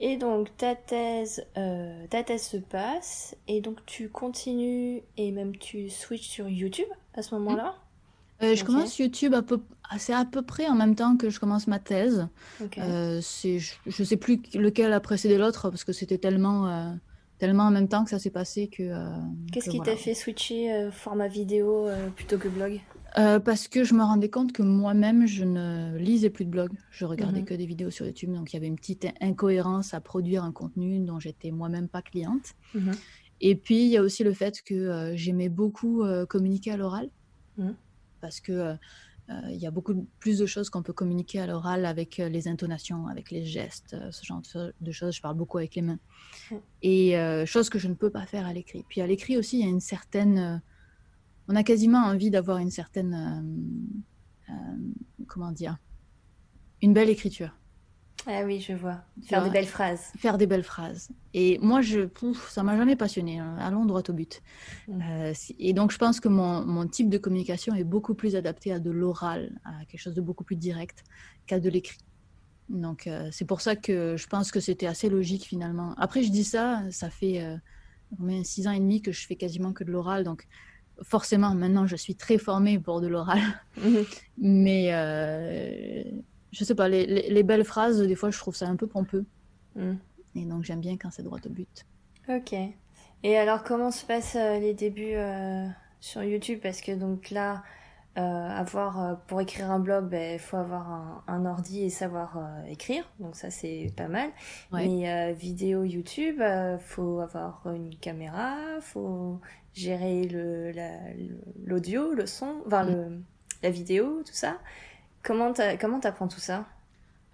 Et donc ta thèse, euh, ta thèse se passe et donc tu continues et même tu switches sur YouTube à ce moment-là? Euh, je commence YouTube à peu, c'est à peu près en même temps que je commence ma thèse. Euh, c'est, je, ne sais plus lequel a précédé l'autre parce que c'était tellement, tellement en même temps que ça s'est passé que. Qu'est-ce qui t'a fait switcher format vidéo plutôt que blog? Euh, parce que je me rendais compte que moi-même, je ne lisais plus de blog. Je regardais mhm. que des vidéos sur YouTube. Donc, il y avait une petite incohérence à produire un contenu dont j'étais moi-même pas cliente. Mhm. Et puis, il y a aussi le fait que euh, j'aimais beaucoup euh, communiquer à l'oral. Mhm. Parce que il y a beaucoup plus de choses qu'on peut communiquer à l'oral avec les intonations, avec les gestes, ce genre de choses. Je parle beaucoup avec les mains. Et chose que je ne peux pas faire à l'écrit. Puis à l'écrit aussi, il y a une certaine on a quasiment envie d'avoir une certaine, euh, euh, comment dire, une belle écriture. Ah oui, je vois. Faire des belles phrases. Faire des belles phrases. Et moi, je, pouf, ça m'a jamais passionné. Hein. Allons droit au but. Mm. Euh, et donc, je pense que mon, mon, type de communication est beaucoup plus adapté à de l'oral, à quelque chose de beaucoup plus direct qu'à de l'écrit. Donc, euh, c'est pour ça que je pense que c'était assez logique finalement. Après, je dis ça, ça fait euh, six ans et demi que je fais quasiment que de l'oral. Donc, forcément, maintenant, je suis très formée pour de l'oral. Mhm. Mais euh, je sais pas, les, les, belles phrases, des fois, je trouve ça un peu pompeux. Mhm. Et donc, j'aime bien quand c'est droit au but. Ok. Et alors, comment se passent euh, les débuts sur YouTube? Parce que donc là, euh, avoir euh, pour écrire un blog, il ben, faut avoir un, ordi et savoir euh, écrire, donc ça c'est pas mal. Mais vidéo YouTube, faut avoir une caméra, faut gérer le l'audio, le son, enfin le, la vidéo, tout ça. Comment comment t'apprends tout ça?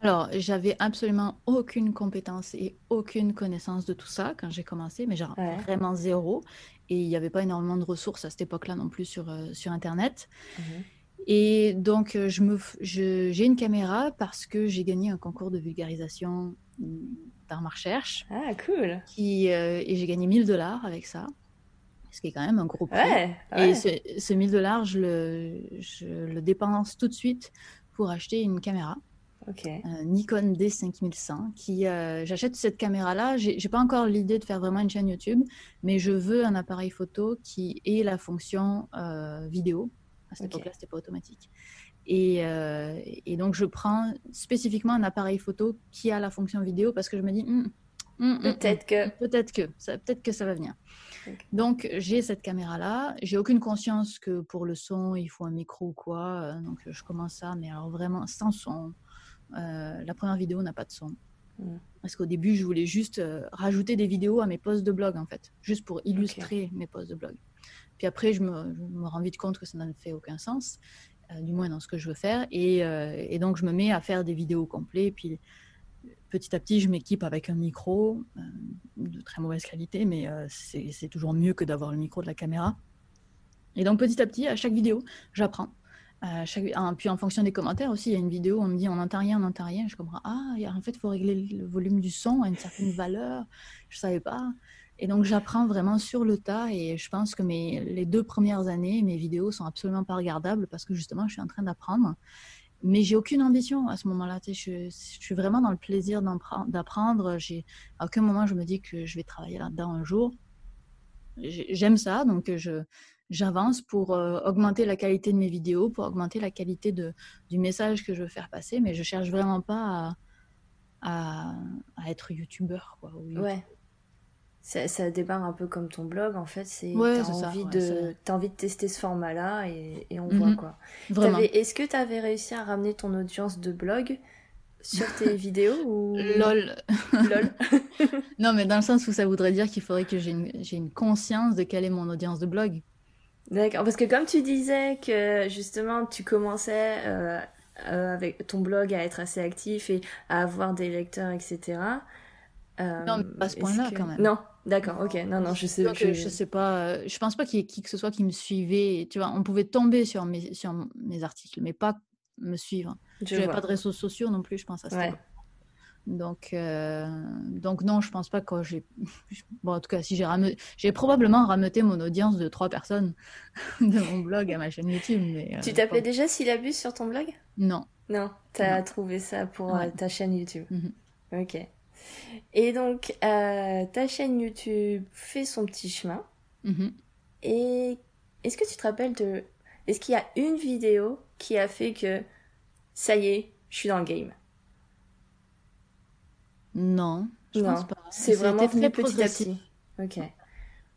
Alors, j'avais absolument aucune compétence et aucune connaissance de tout ça quand j'ai commencé, mais genre vraiment zéro. Et il n'y avait pas énormément de ressources à cette époque-là non plus sur, euh, sur Internet. Mmh et donc, euh, je me, j'ai une caméra parce que j'ai gagné un concours de vulgarisation par ma recherche. Ah, cool. Qui, euh, et j'ai gagné 1000 dollars avec ça, ce qui est quand même un gros prix. Et ce, ce 1000 dollars, je le, je le dépense tout de suite pour acheter une caméra. Nikon D5100. Qui, euh, j'achète cette caméra-là. J'ai, pas encore l'idée de faire vraiment une chaîne YouTube, mais je veux un appareil photo qui ait la fonction euh, vidéo. À cette époque-là, c'était pas automatique. Et, euh, et, donc, je prends spécifiquement un appareil photo qui a la fonction vidéo parce que je me dis, hum, hum, hum, peut-être que, peut-être que, ça, peut-être que ça va venir. Donc, j'ai cette caméra-là. J'ai aucune conscience que pour le son, il faut un micro ou quoi. Donc, je commence ça, mais alors vraiment sans son euh, la première vidéo n'a pas de son. Mm. Parce qu'au début, je voulais juste euh, rajouter des vidéos à mes posts de blog, en fait, juste pour illustrer mes posts de blog. Puis après, je me, me, rends vite compte que ça n'a fait aucun sens, euh, du moins dans ce que je veux faire. Et, et, donc, je me mets à faire des vidéos complètes. Puis petit à petit, je m'équipe avec un micro de très mauvaise qualité, mais c'est toujours mieux que d'avoir le micro de la caméra. Et donc, petit à petit, à chaque vidéo, j'apprends. Euh, puis en fonction des commentaires aussi, il y a une vidéo, on me dit on n'entend rien, on n'entend rien. Je comprends, ah, en fait, il faut régler le volume du son à une certaine valeur. Je ne savais pas. Et donc, j'apprends vraiment sur le tas. Et je pense que mes, les deux premières années, mes vidéos sont absolument pas regardables parce que justement, je suis en train d'apprendre. Mais j'ai aucune ambition à ce moment-là. Je, je, suis vraiment dans le plaisir d'apprendre. À aucun moment, je me dis que je vais travailler là-dedans un jour. J'aime ça, donc je, j'avance pour euh, augmenter la qualité de mes vidéos, pour augmenter la qualité de, du message que je veux faire passer, mais je cherche vraiment pas à, à, être youtubeur. Ouais. Ça, ça, débarre un peu comme ton blog, en fait. C'est ouais, t'as envie, de, as envie de tester ce format-là et, et on voit mhm. quoi. Est-ce que tu avais réussi à ramener ton audience de blog sur tes vidéos ou lol lol non mais dans le sens où ça voudrait dire qu'il faudrait que j'ai une, une, conscience de quelle est mon audience de blog D'accord, parce que comme tu disais que justement tu commençais euh, euh, avec ton blog à être assez actif et à avoir des lecteurs, etc. Euh, non, pas à ce point-là quand même. Non, d'accord, ok. Non, non, je sais. Je... je sais pas. Je pense pas qu'il y ait qui que ce soit qui me suivait. Tu vois, on pouvait tomber sur mes sur mes articles, mais pas me suivre. Je n'avais pas de réseaux sociaux non plus, je pense à ça. Donc, euh, donc non, je pense pas que j'ai. Bon, en tout cas, si j'ai probablement rameuté mon audience de trois personnes de mon blog à ma chaîne YouTube. Mais, euh, tu t'appelais déjà Syllabus sur ton blog? Non. Non, tu as trouvé ça pour euh, ta chaîne YouTube. Mhm. Ok. Et donc, ta chaîne YouTube fait son petit chemin. Mhm. Et est-ce que tu te rappelles de. Est-ce qu'il y a une vidéo qui a fait que ça y est, je suis dans le game? Non, je pense pas. C'est vraiment très petit à petit. Ok.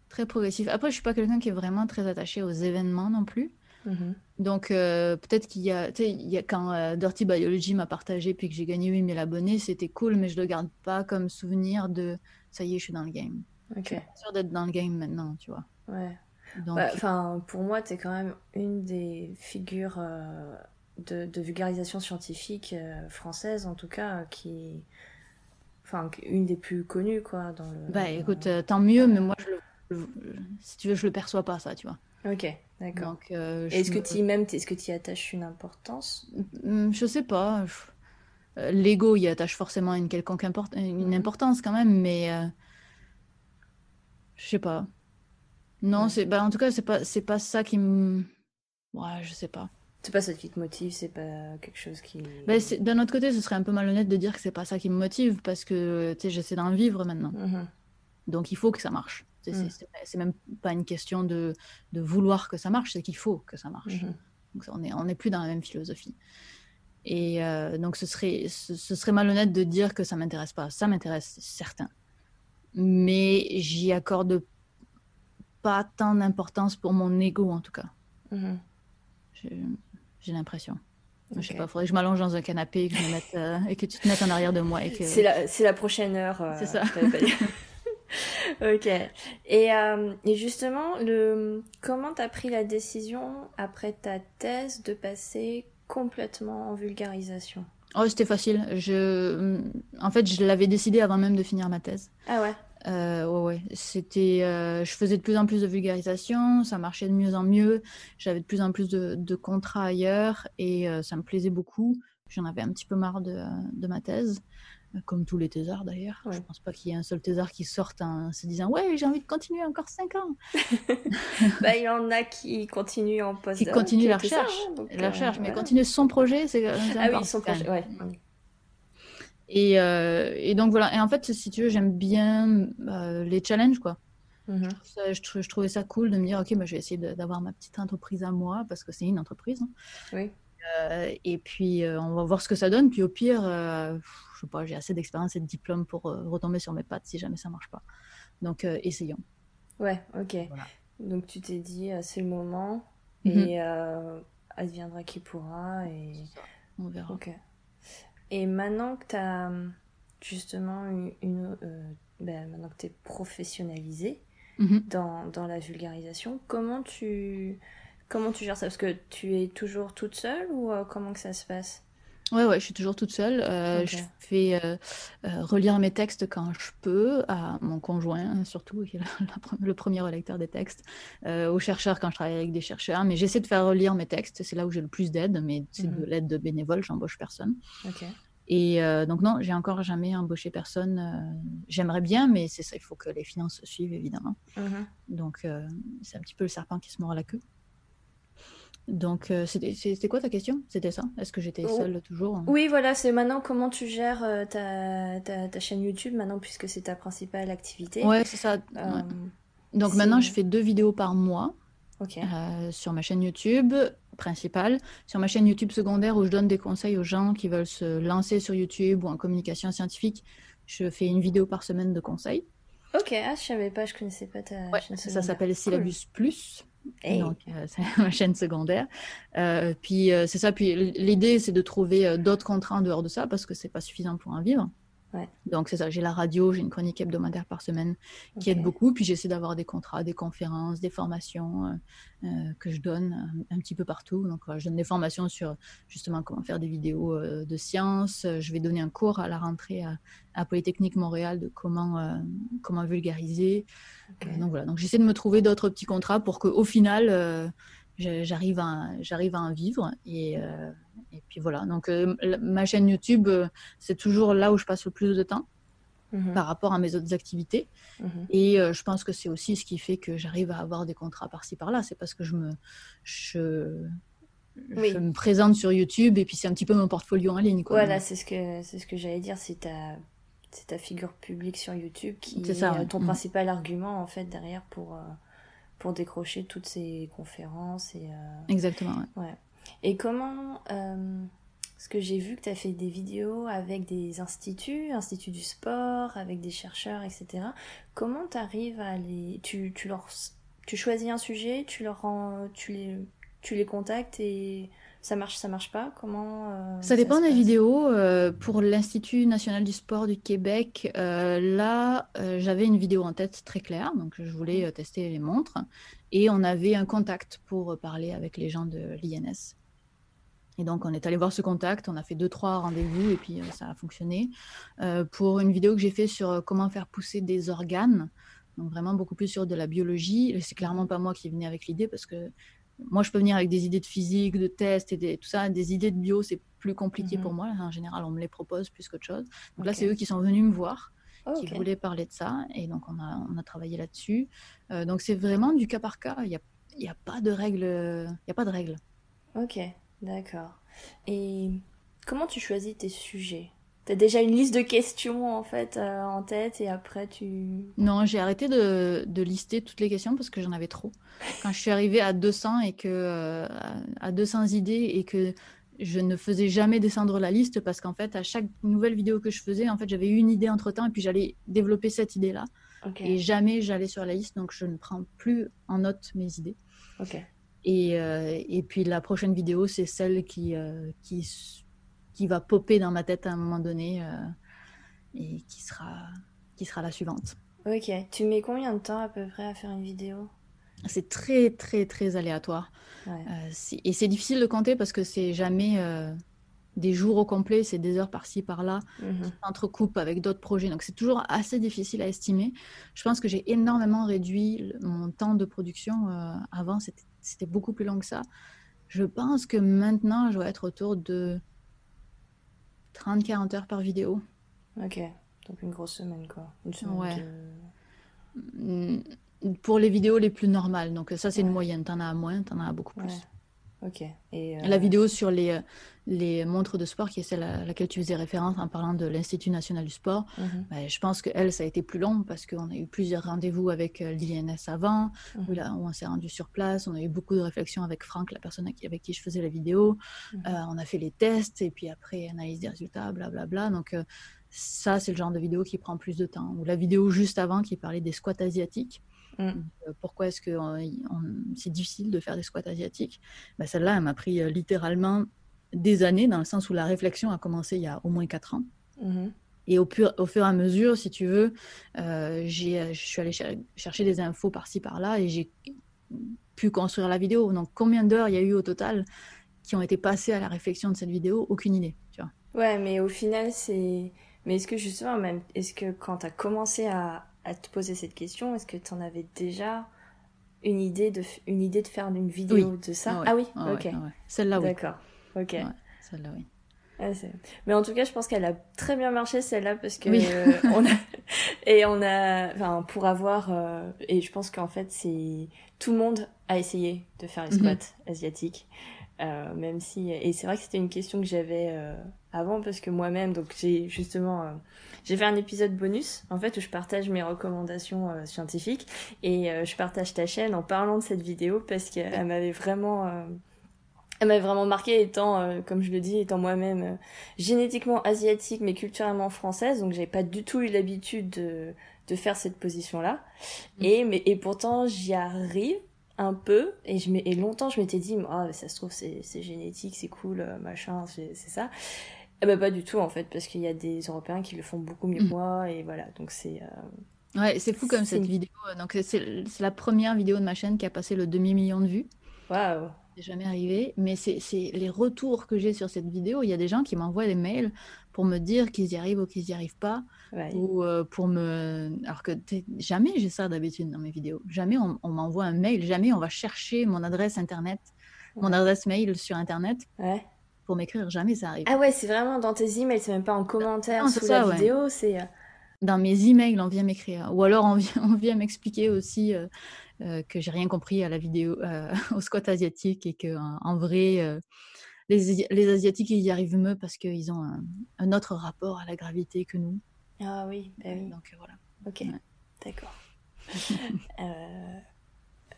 Très progressif. Après, je suis pas quelqu'un qui est vraiment très attaché aux événements non plus. Mhm. Donc, euh, peut-être qu'il y a, il y a quand euh, Dirty Biology m'a partagé puis que j'ai gagné 8000 abonnés, c'était cool, mais je le garde pas comme souvenir de ça y est, je suis dans le game. Ok. Je suis sûre d'être dans le game maintenant, tu vois. Ouais. Bah, enfin, pour moi, tu es quand même une des figures euh, de, de, vulgarisation scientifique française, en tout cas, qui enfin une des plus connues quoi dans le. Bah écoute, euh, tant mieux, mais moi je le, si tu veux, je le perçois pas ça, tu vois. Ok, d'accord. Euh, est-ce que tu même, est-ce que tu y attaches une importance? Mm, Je sais pas. Euh, l'ego y attache forcément une quelconque une mhm. importance quand même, mais je sais pas. Non, c'est bah en tout cas c'est pas c'est pas ça qui me. Ouais, je sais pas. C'est pas ça qui te motive, c'est pas quelque chose qui. Ben, D'un autre côté, ce serait un peu malhonnête de dire que c'est pas ça qui me motive parce que j'essaie d'en vivre maintenant. Mhm. Donc il faut que ça marche. Mm. C'est même pas une question de, de vouloir que ça marche, c'est qu'il faut que ça marche. Mhm. Donc on n'est on est plus dans la même philosophie. Et euh, donc ce serait, ce, serait malhonnête de dire que ça m'intéresse pas. Ça m'intéresse, certain. Mais j'y accorde pas tant d'importance pour mon ego en tout cas. Mhm. J'ai l'impression. Je sais pas, faudrait que je m'allonge dans un canapé et que, je me mette, euh, et que tu te mettes en arrière de moi. Que... C'est la, la, prochaine heure. Euh, c'est ça. ok. Et, euh, et, justement, le, comment tu as pris la décision après ta thèse de passer complètement en vulgarisation? Oh, c'était facile. Je... En fait, je l'avais décidé avant même de finir ma thèse. Ah ouais? Euh, ouais, ouais. C'était, euh, je faisais de plus en plus de vulgarisation, ça marchait de mieux en mieux. J'avais de plus en plus de, contrats ailleurs et euh, ça me plaisait beaucoup. J'en avais un petit peu marre de, de ma thèse, comme tous les thésards d'ailleurs. Je pense pas qu'il y ait un seul thésard qui sorte en se disant Ouais, j'ai envie de continuer encore 5 ans. bah, il y en a qui continuent en post Qui continuent la recherche. Hein, la recherche, mais continuer son projet, c'est. Ah oui, son projet, ouais. Euh, et, donc voilà. Et en fait, si tu veux, j'aime bien euh, les challenges, quoi. Mhm. je, trouvais ça cool de me dire, ok, bah, je vais essayer d'avoir ma petite entreprise à moi parce que c'est une entreprise. Hein. Oui. Euh, et puis, on va voir ce que ça donne. Puis au pire, je sais pas, j'ai assez d'expérience et de diplôme pour retomber sur mes pattes si jamais ça marche pas. Donc, essayons. Ouais, ok. Donc tu t'es dit, c'est le moment mhm. et adviendra qui pourra. Et... On verra. Ok. Et maintenant que tu as justement une. Euh, ben, maintenant que tu es professionnalisé mhm. dans, dans, la vulgarisation, comment tu, comment tu gères ça? Parce que tu es toujours toute seule ou euh, comment que ça se passe? Ouais, ouais, je suis toujours toute seule. Euh, je fais relire mes textes quand je peux, à mon conjoint surtout, qui est le premier relecteur des textes, aux chercheurs quand je travaille avec des chercheurs. Mais j'essaie de faire relire mes textes, c'est là où j'ai le plus d'aide, mais c'est de mhm. l'aide de bénévole, j'embauche personne. Ok. Et euh, donc non, j'ai encore jamais embauché personne. Euh, j'aimerais bien, mais c'est ça, il faut que les finances suivent évidemment. Mhm. Donc euh, c'est un petit peu le serpent qui se mord la queue. Donc c'était quoi ta question? C'était ça? Est-ce que j'étais oh. seule toujours? Hein? Oui, voilà, c'est maintenant comment tu gères ta, ta, chaîne YouTube maintenant puisque c'est ta principale activité. Ouais, c'est ça. Donc maintenant je fais deux vidéos par mois. Euh, sur ma chaîne YouTube principale, sur ma chaîne YouTube secondaire où je donne des conseils aux gens qui veulent se lancer sur YouTube ou en communication scientifique. Je fais une vidéo par semaine de conseils. Ok, ah, je savais pas, je connaissais pas ta chaîne Ça s'appelle Syllabus Plus. Donc, euh, c'est ma chaîne secondaire. Euh, puis, c'est ça. Puis, l'idée, c'est de trouver d'autres contrats en dehors de ça parce que c'est pas suffisant pour en vivre. Donc c'est ça, j'ai la radio, j'ai une chronique hebdomadaire par semaine qui aide beaucoup, puis j'essaie d'avoir des contrats, des conférences, des formations euh, euh, que je donne euh, un, petit peu partout. Donc je donne des formations sur justement comment faire des vidéos de science. Je vais donner un cours à la rentrée à, Polytechnique Montréal de comment, comment vulgariser. donc voilà, donc j'essaie de me trouver d'autres petits contrats pour qu'au final j'arrive à, j'arrive à en vivre. Et, euh, et puis voilà. Donc, euh, ma chaîne YouTube, euh, c'est toujours là où je passe le plus de temps mhm. par rapport à mes autres activités. Mhm. Et je pense que c'est aussi ce qui fait que j'arrive à avoir des contrats par-ci par-là. C'est parce que je me, je, je me présente sur YouTube et puis c'est un petit peu mon portfolio en ligne. Quoi. Voilà, c'est ce que, c'est ce que j'allais dire. C'est ta, c'est ta figure publique sur YouTube qui est, ça, ton mm. principal argument en fait derrière pour pour décrocher toutes ces conférences. Et, euh, Exactement. Ouais. Et comment. Euh, parce que j'ai vu que tu as fait des vidéos avec des instituts, instituts du sport, avec des chercheurs, etc. Comment tu arrives à les. Tu, tu, leur... tu choisis un sujet, tu, leur rends... tu, les... tu les contactes et ça marche, ça marche pas? Comment euh, Ça dépend des vidéos. Euh, pour l'Institut national du sport du Québec, euh, là, j'avais une vidéo en tête très claire, donc je voulais mmh. tester les montres, et on avait un contact pour parler avec les gens de l'INS. Et donc, on est allé voir ce contact, on a fait deux, trois rendez-vous et puis ça a fonctionné. pour une vidéo que j'ai fait sur comment faire pousser des organes, donc vraiment beaucoup plus sur de la biologie, c'est clairement pas moi qui venais avec l'idée parce que moi, je peux venir avec des idées de physique, de tests et tout ça. Des idées de bio, c'est plus compliqué pour mhm. moi. En général, on me les propose plus qu'autre chose. Donc là, c'est eux qui sont venus me voir, qui voulaient parler de ça. Et donc, on a, on a travaillé là-dessus. donc, c'est vraiment du cas par cas. Il n'y a, y a, pas de règles. Il y a pas de règles. Ok. D'accord. Et comment tu choisis tes sujets? T'as déjà une liste de questions en fait euh, en tête et après tu... Non, j'ai arrêté de, de, lister toutes les questions parce que j'en avais trop. Quand je suis arrivée à 200 et que euh, à 200 idées et que je ne faisais jamais descendre la liste parce qu'en fait à chaque nouvelle vidéo que je faisais, en fait j'avais une idée entre temps et puis j'allais développer cette idée là. Et jamais j'allais sur la liste donc je ne prends plus en note mes idées. Ok. Et, euh, et puis la prochaine vidéo c'est celle qui qui qui va popper dans ma tête à un moment donné euh, et qui sera, qui sera la suivante. Ok, tu mets combien de temps à peu près à faire une vidéo? C'est très très très aléatoire. Euh, et c'est difficile de compter parce que c'est jamais euh, des jours au complet, c'est des heures par-ci par-là, mmh. qui s'entrecoupent avec d'autres projets. Donc c'est toujours assez difficile à estimer. Je pense que j'ai énormément réduit mon temps de production. avant, c'était beaucoup plus long que ça. Je pense que maintenant, je dois être autour de 30-40 heures par vidéo. Ok, donc une grosse semaine quoi. Une semaine ouais. Mm, pour les vidéos les plus normales, donc ça c'est une moyenne. T'en as moins, t'en as beaucoup plus. Ok. Et euh, La vidéo sur les, les montres de sport, qui est celle à laquelle tu faisais référence en parlant de l'Institut national du sport, mhm. bah, je pense que elle, ça a été plus long parce qu'on a eu plusieurs rendez-vous avec euh, l'INS avant, mhm. où, là, on s'est rendu sur place, on a eu beaucoup de réflexions avec Franck, la personne avec qui je faisais la vidéo, mhm. euh, on a fait les tests et puis après analyse des résultats, blablabla. Bla, bla. Donc ça, c'est le genre de vidéo qui prend plus de temps. Ou la vidéo juste avant qui parlait des squats asiatiques. Mm. Euh, pourquoi est-ce que c'est difficile de faire des squats asiatiques? Bah, Celle-là, elle m'a pris euh, littéralement des années, dans le sens où la réflexion a commencé il y a au moins 4 ans. Mm-hmm. Et au, au, fur et à mesure, si tu veux, euh, je suis allée chercher des infos par-ci, par-là, et j'ai pu construire la vidéo. Donc, combien d'heures il y a eu au total qui ont été passées à la réflexion de cette vidéo? Aucune idée, tu vois. Ouais, mais au final, c'est... Mais est-ce que justement, même, est-ce que quand tu as commencé à, à te poser cette question, est-ce que tu en avais déjà une idée de, une idée de faire une vidéo de ça? Ah oui, ok. Celle-là, oui. D'accord, ok. Celle-là, oui. mais en tout cas, je pense qu'elle a très bien marché celle-là parce que on a et on a, enfin, pour avoir euh, et je pense qu'en fait c'est tout le monde a essayé de faire les mhm. squats asiatiques, euh, même si et c'est vrai que c'était une question que j'avais euh, avant parce que moi-même donc j'ai justement j'ai fait un épisode bonus, en fait, où je partage mes recommandations euh, scientifiques et euh, je partage ta chaîne en parlant de cette vidéo parce qu'elle m'avait vraiment, euh, elle m'avait vraiment marqué étant, comme je le dis, étant moi-même génétiquement asiatique mais culturellement française, donc j'avais pas du tout eu l'habitude de, de faire cette position-là. Mm. Et mais et pourtant j'y arrive un peu et je et longtemps je m'étais dit ah ça se trouve c'est génétique c'est cool machin c'est ça eh ben pas du tout en fait, parce qu'il y a des Européens qui le font beaucoup mieux que mm. moi et voilà, donc c'est. Euh, ouais, c'est fou comme cette vidéo. Donc c'est la première vidéo de ma chaîne qui a passé le demi million de vues. Waouh. C'est jamais arrivé, mais c'est les retours que j'ai sur cette vidéo. Il y a des gens qui m'envoient des mails pour me dire qu'ils y arrivent ou qu'ils y arrivent pas, ou euh, pour me. Alors que jamais j'ai ça d'habitude dans mes vidéos. Jamais on, m'envoie un mail, jamais on va chercher mon adresse internet, mon adresse mail sur internet. Ouais pour m'écrire, jamais ça arrive. Ah ouais, c'est vraiment dans tes emails, c'est même pas en commentaire sous la vidéo, c'est... Euh, dans mes emails, on vient m'écrire. Ou alors on vient, on vient m'expliquer aussi euh, euh, que j'ai rien compris à la vidéo, au squat asiatique et que en, vrai, les, les, Asiatiques, ils y arrivent mieux parce qu'ils ont un, autre rapport à la gravité que nous. Ah oui, bah oui. Donc voilà. Ok, d'accord.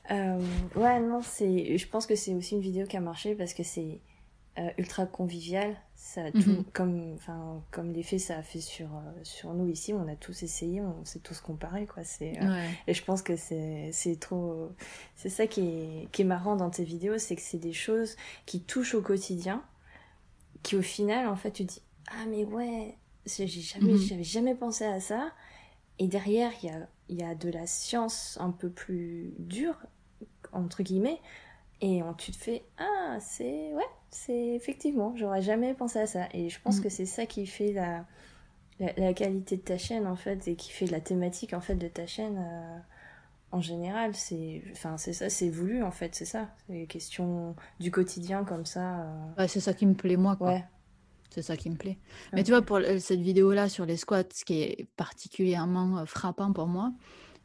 ouais, non, c'est. Je pense que c'est aussi une vidéo qui a marché parce que c'est euh, ultra convivial. Ça tout, mhm. comme, enfin, comme l'effet ça a fait sur, euh, sur nous ici, on a tous essayé, on s'est tous comparés, quoi. C'est, euh, Et je pense que c'est, c'est trop. C'est ça qui est, qui est marrant dans tes vidéos, c'est que c'est des choses qui touchent au quotidien, qui au final, en fait, tu dis Ah, mais ouais, j'ai jamais, mhm. j'avais jamais pensé à ça. Et derrière, il y a, y a de la science un peu plus dure, entre guillemets, et on, tu te fais Ah, c'est. Ouais, c'est effectivement, j'aurais jamais pensé à ça. Et je pense mm. que c'est ça qui fait la, la, qualité de ta chaîne, en fait, et qui fait la thématique, en fait, de ta chaîne euh, en général. C'est enfin, c'est ça, c'est voulu, en fait, c'est ça. C'est une question du quotidien, comme ça. Euh. c'est ça qui me plaît, moi, quoi. C'est ça qui me plaît. Mais tu vois, pour cette vidéo-là sur les squats, ce qui est particulièrement euh, frappant pour moi,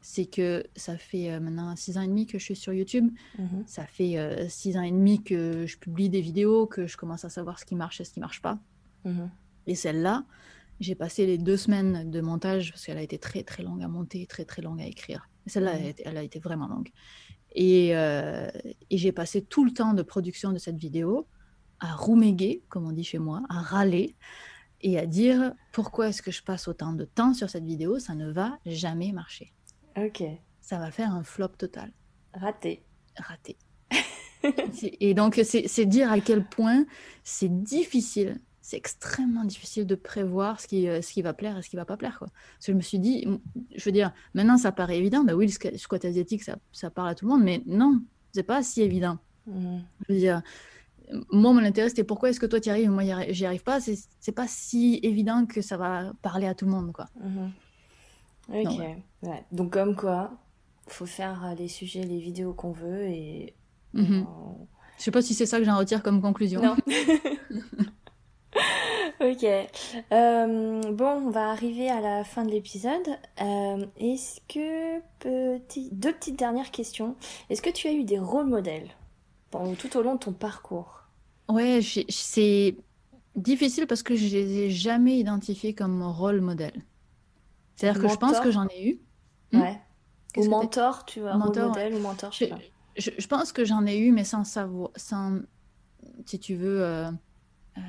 c'est que ça fait euh, maintenant six ans et demi que je suis sur YouTube. Mhm. Ça fait euh, six ans et demi que je publie des vidéos, que je commence à savoir ce qui marche et ce qui marche pas. Mhm. Et celle-là, j'ai passé les deux semaines de montage parce qu'elle a été très très longue à monter, très très longue à écrire. Celle-là, Mhm. elle, a été- elle a été vraiment longue. Et, euh, et j'ai passé tout le temps de production de cette vidéo à rouméguer, comme on dit chez moi, à râler et à dire pourquoi est-ce que je passe autant de temps sur cette vidéo, ça ne va jamais marcher. Ok, Ça va faire un flop total, raté. raté. Et donc, c'est dire à quel point c'est difficile, c'est extrêmement difficile de prévoir ce qui, euh, ce qui va plaire et ce qui va pas plaire. Quoi. Parce que je me suis dit, je veux dire, maintenant ça paraît évident, bah oui, le squa- squat asiatique, ça, ça parle à tout le monde, mais non, c'est pas si évident. Mhm. Je veux dire, moi, mon intérêt, c'était pourquoi est-ce que toi, tu y arrives, moi, y arri- j'y arrive pas. C'est pas si évident que ça va parler à tout le monde, quoi. Mhm. Ok, ouais. Donc comme quoi, faut faire euh, les sujets, les vidéos qu'on veut et... Mhm. on- Je sais pas si c'est ça que j'en retire comme conclusion. Non. ok. Euh, bon, on va arriver à la fin de l'épisode. Euh, Est-ce que petit... deux petites dernières questions. Est-ce que tu as eu des rôles modèles pendant tout au long de ton parcours? Ouais, c'est difficile parce que je les ai jamais identifiés comme rôle modèle. C'est-à-dire que je pense que j'en ai eu. Hmm? Ouais. Ou mentor, tu vois, Mentor, modèle ou mentor, je sais Je, pas. je- je pense que j'en ai eu, mais sans savoir, sans, si tu veux, euh, euh,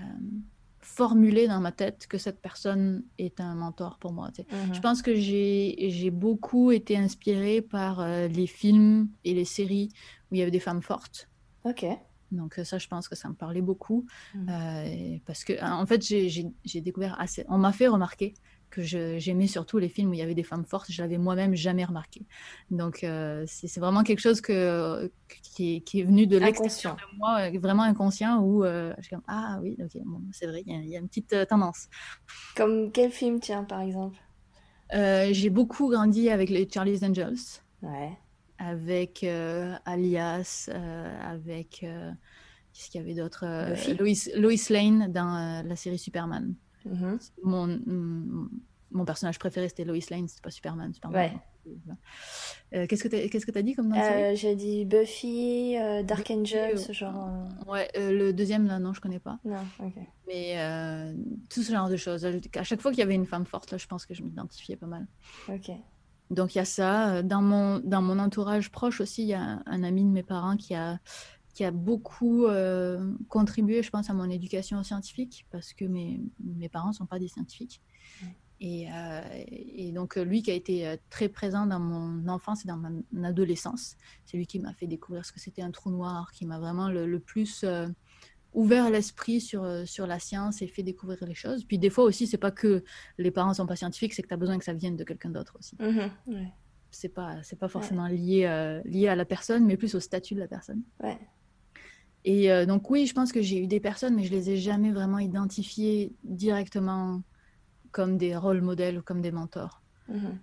formuler dans ma tête que cette personne est un mentor pour moi. tu sais. Mhm. Je pense que j'ai beaucoup été inspirée par euh, les films et les séries où il y avait des femmes fortes. Ok. Donc ça, je pense que ça me parlait beaucoup. Euh, et parce que, en fait, j'ai découvert assez... On m'a fait remarquer que j'aimais surtout les films où il y avait des femmes fortes. Je l'avais moi-même jamais remarqué. Donc euh, c'est vraiment quelque chose que, qui, est, qui est venu de l'extérieur Inconscient. de moi, euh, vraiment inconscient, où euh, je suis comme, ah oui, ok, bon, c'est vrai, il y, a- il y a une petite euh, tendance. Comme quel film, tiens, par exemple? J'ai beaucoup grandi avec les Charlie's Angels. Ouais. avec Alias, avec qu'est-ce qu'il y avait d'autre. Lois, Lois Lane dans la série Superman. Mhm. Mon, mm, mon personnage préféré c'était Lois Lane, c'était pas Superman. Superman. Euh, qu'est-ce que t'as qu'est-ce que t'as dit comme nom Euh, J'ai dit Buffy, euh, Dark Angel, ce genre. Ouais, le deuxième là non je connais pas. Non, ok. Mais tout ce genre de choses. À chaque fois qu'il y avait une femme forte là, je pense que je m'identifiais pas mal. Ok. Donc il y a ça. Dans mon, dans mon entourage proche aussi, il y a un, un ami de mes parents qui a, qui a beaucoup euh, contribué, je pense, à mon éducation scientifique, parce que mes, mes parents ne sont pas des scientifiques. Ouais. Et, euh, et donc lui qui a été euh, très présent dans mon enfance et dans mon adolescence, c'est lui qui m'a fait découvrir ce que c'était un trou noir, qui m'a vraiment le, le plus euh, ouvert l'esprit sur, sur la science et fait découvrir les choses. Puis des fois aussi, c'est pas que les parents sont pas scientifiques, c'est que tu as besoin que ça vienne de quelqu'un d'autre aussi Mhm, Ouais. c'est pas forcément lié euh, lié à la personne mais plus au statut de la personne Ouais. Et euh, donc oui je pense que j'ai eu des personnes mais je les ai jamais vraiment identifiées directement comme des rôles modèles ou comme des mentors Mhm.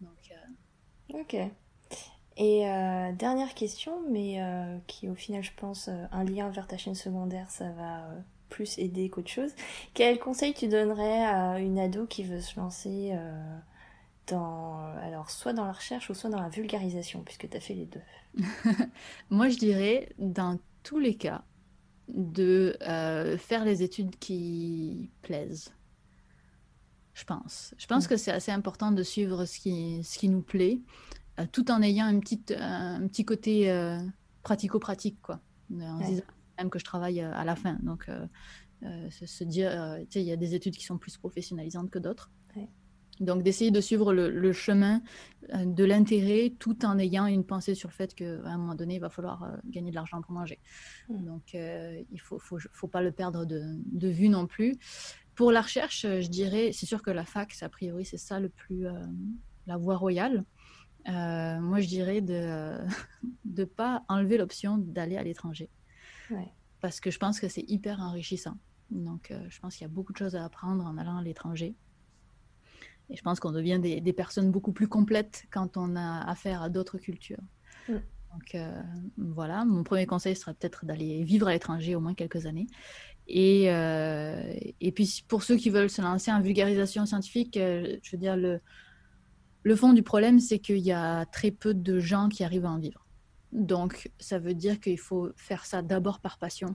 donc euh, Ok. Et euh, dernière question, mais qui au final, je pense, un lien vers ta chaîne secondaire, ça va plus aider qu'autre chose. Quel conseil tu donnerais à une ado qui veut se lancer dans, alors soit dans la recherche ou soit dans la vulgarisation, puisque tu as fait les deux? moi je dirais dans tous les cas de euh, faire les études qui plaisent je pense je pense Mm. que c'est assez important de suivre ce qui ce qui nous plaît euh, tout en ayant une petite, un petit côté euh, pratico-pratique, quoi. En Ouais. disant même que je travaille à la fin. Donc, se, dire, tu sais, il y a des études qui sont plus professionnalisantes que d'autres. Donc, d'essayer de suivre le, le chemin euh, de l'intérêt tout en ayant une pensée sur le fait qu'à un moment donné, il va falloir euh, gagner de l'argent pour manger. Mm. Donc, euh, il ne faut, faut, faut pas le perdre de, de vue non plus. Pour la recherche, je dirais, c'est sûr que la fac, a priori, c'est ça le plus, euh, la voie royale. Euh, moi, je dirais de ne pas enlever l'option d'aller à l'étranger. Ouais. Parce que je pense que c'est hyper enrichissant. Donc, je pense qu'il y a beaucoup de choses à apprendre en allant à l'étranger. Et je pense qu'on devient des, des, personnes beaucoup plus complètes quand on a affaire à d'autres cultures. Mm. Donc, euh, voilà, mon premier conseil serait peut-être d'aller vivre à l'étranger au moins quelques années. Et, euh, et puis, pour ceux qui veulent se lancer en vulgarisation scientifique, euh, je veux dire, le, le fond du problème, c'est qu'il y a très peu de gens qui arrivent à en vivre. Donc, ça veut dire qu'il faut faire ça d'abord par passion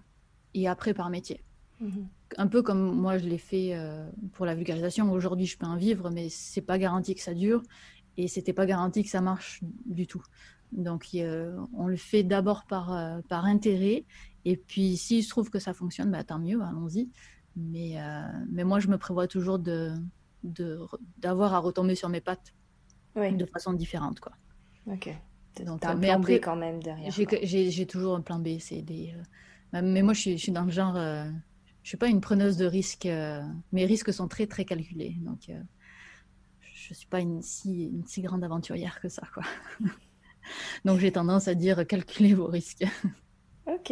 et après par métier. Mhm. Un peu comme moi, je l'ai fait euh, pour la vulgarisation. Aujourd'hui, je peux en vivre, mais c'est pas garanti que ça dure et c'était pas garanti que ça marche du tout. Donc, on le fait d'abord par, euh, par intérêt et puis, s'il se trouve que ça fonctionne, bah, tant mieux, allons-y. Mais, euh, mais moi, je me prévois toujours de, d'avoir à retomber sur mes pattes de façon différente. Quoi. Ok. Donc, un mais plan après, B quand même derrière. J'ai toujours un plan B. C'est des, euh, mais moi, je suis, je suis, dans le genre. Euh, je suis pas une preneuse de risques. Euh, mes risques sont très, très calculés. Donc, je ne suis pas une si, une si grande aventurière que ça. Quoi. donc, j'ai tendance à dire calculez vos risques. ok.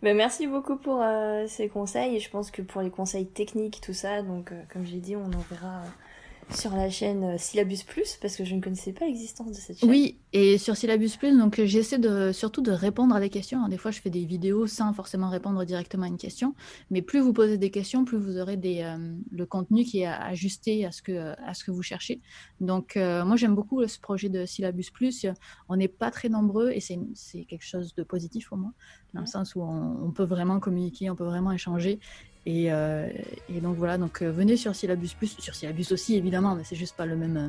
Ben, merci beaucoup pour ces conseils je pense que pour les conseils techniques, tout ça, donc comme j'ai dit, on en verra sur la chaîne euh, Syllabus Plus parce que je ne connaissais pas l'existence de cette chaîne. Oui, et sur Syllabus Plus, donc j'essaie de surtout de répondre à des questions. Des fois, je fais des vidéos sans forcément répondre directement à une question, mais plus vous posez des questions, plus vous aurez des, euh, le contenu qui est ajusté à ce que à ce que vous cherchez. Donc euh, moi, j'aime beaucoup ce projet de Syllabus Plus. On n'est pas très nombreux et c'est quelque chose de positif pour moi, dans le sens où on, on peut vraiment communiquer, on peut vraiment échanger euh, et, donc voilà, donc euh, venez sur Syllabus Plus, sur Syllabus aussi évidemment, mais c'est juste pas le même, euh,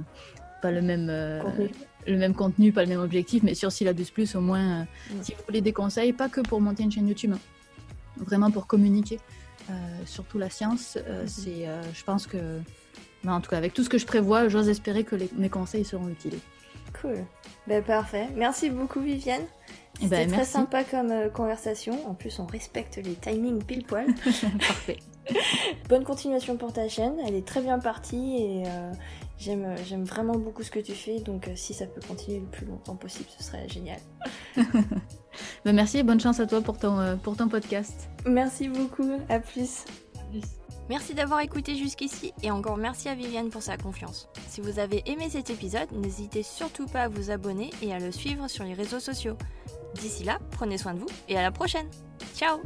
pas le même, contenu. le même contenu, pas le même objectif, mais sur Syllabus Plus au moins, mm. si vous voulez des conseils, pas que pour monter une chaîne YouTube, hein. vraiment pour communiquer, surtout la science, mm-hmm. c'est, je pense que, en tout cas avec tout ce que je prévois, j'ose espérer que mes conseils seront utiles. Cool, ben parfait, merci beaucoup Viviane. Eh ben, C'était très sympa comme euh, conversation. En plus, on respecte les timings pile poil. Parfait. Bonne continuation pour ta chaîne. Elle est très bien partie et euh, j'aime, j'aime vraiment beaucoup ce que tu fais. Donc, euh, si ça peut continuer le plus longtemps possible, ce serait génial. Ben, merci et bonne chance à toi pour ton, pour ton podcast. Merci beaucoup. À plus. Merci d'avoir écouté jusqu'ici et encore merci à Viviane pour sa confiance. Si vous avez aimé cet épisode, n'hésitez surtout pas à vous abonner et à le suivre sur les réseaux sociaux. D'ici là, prenez soin de vous et à la prochaine. Ciao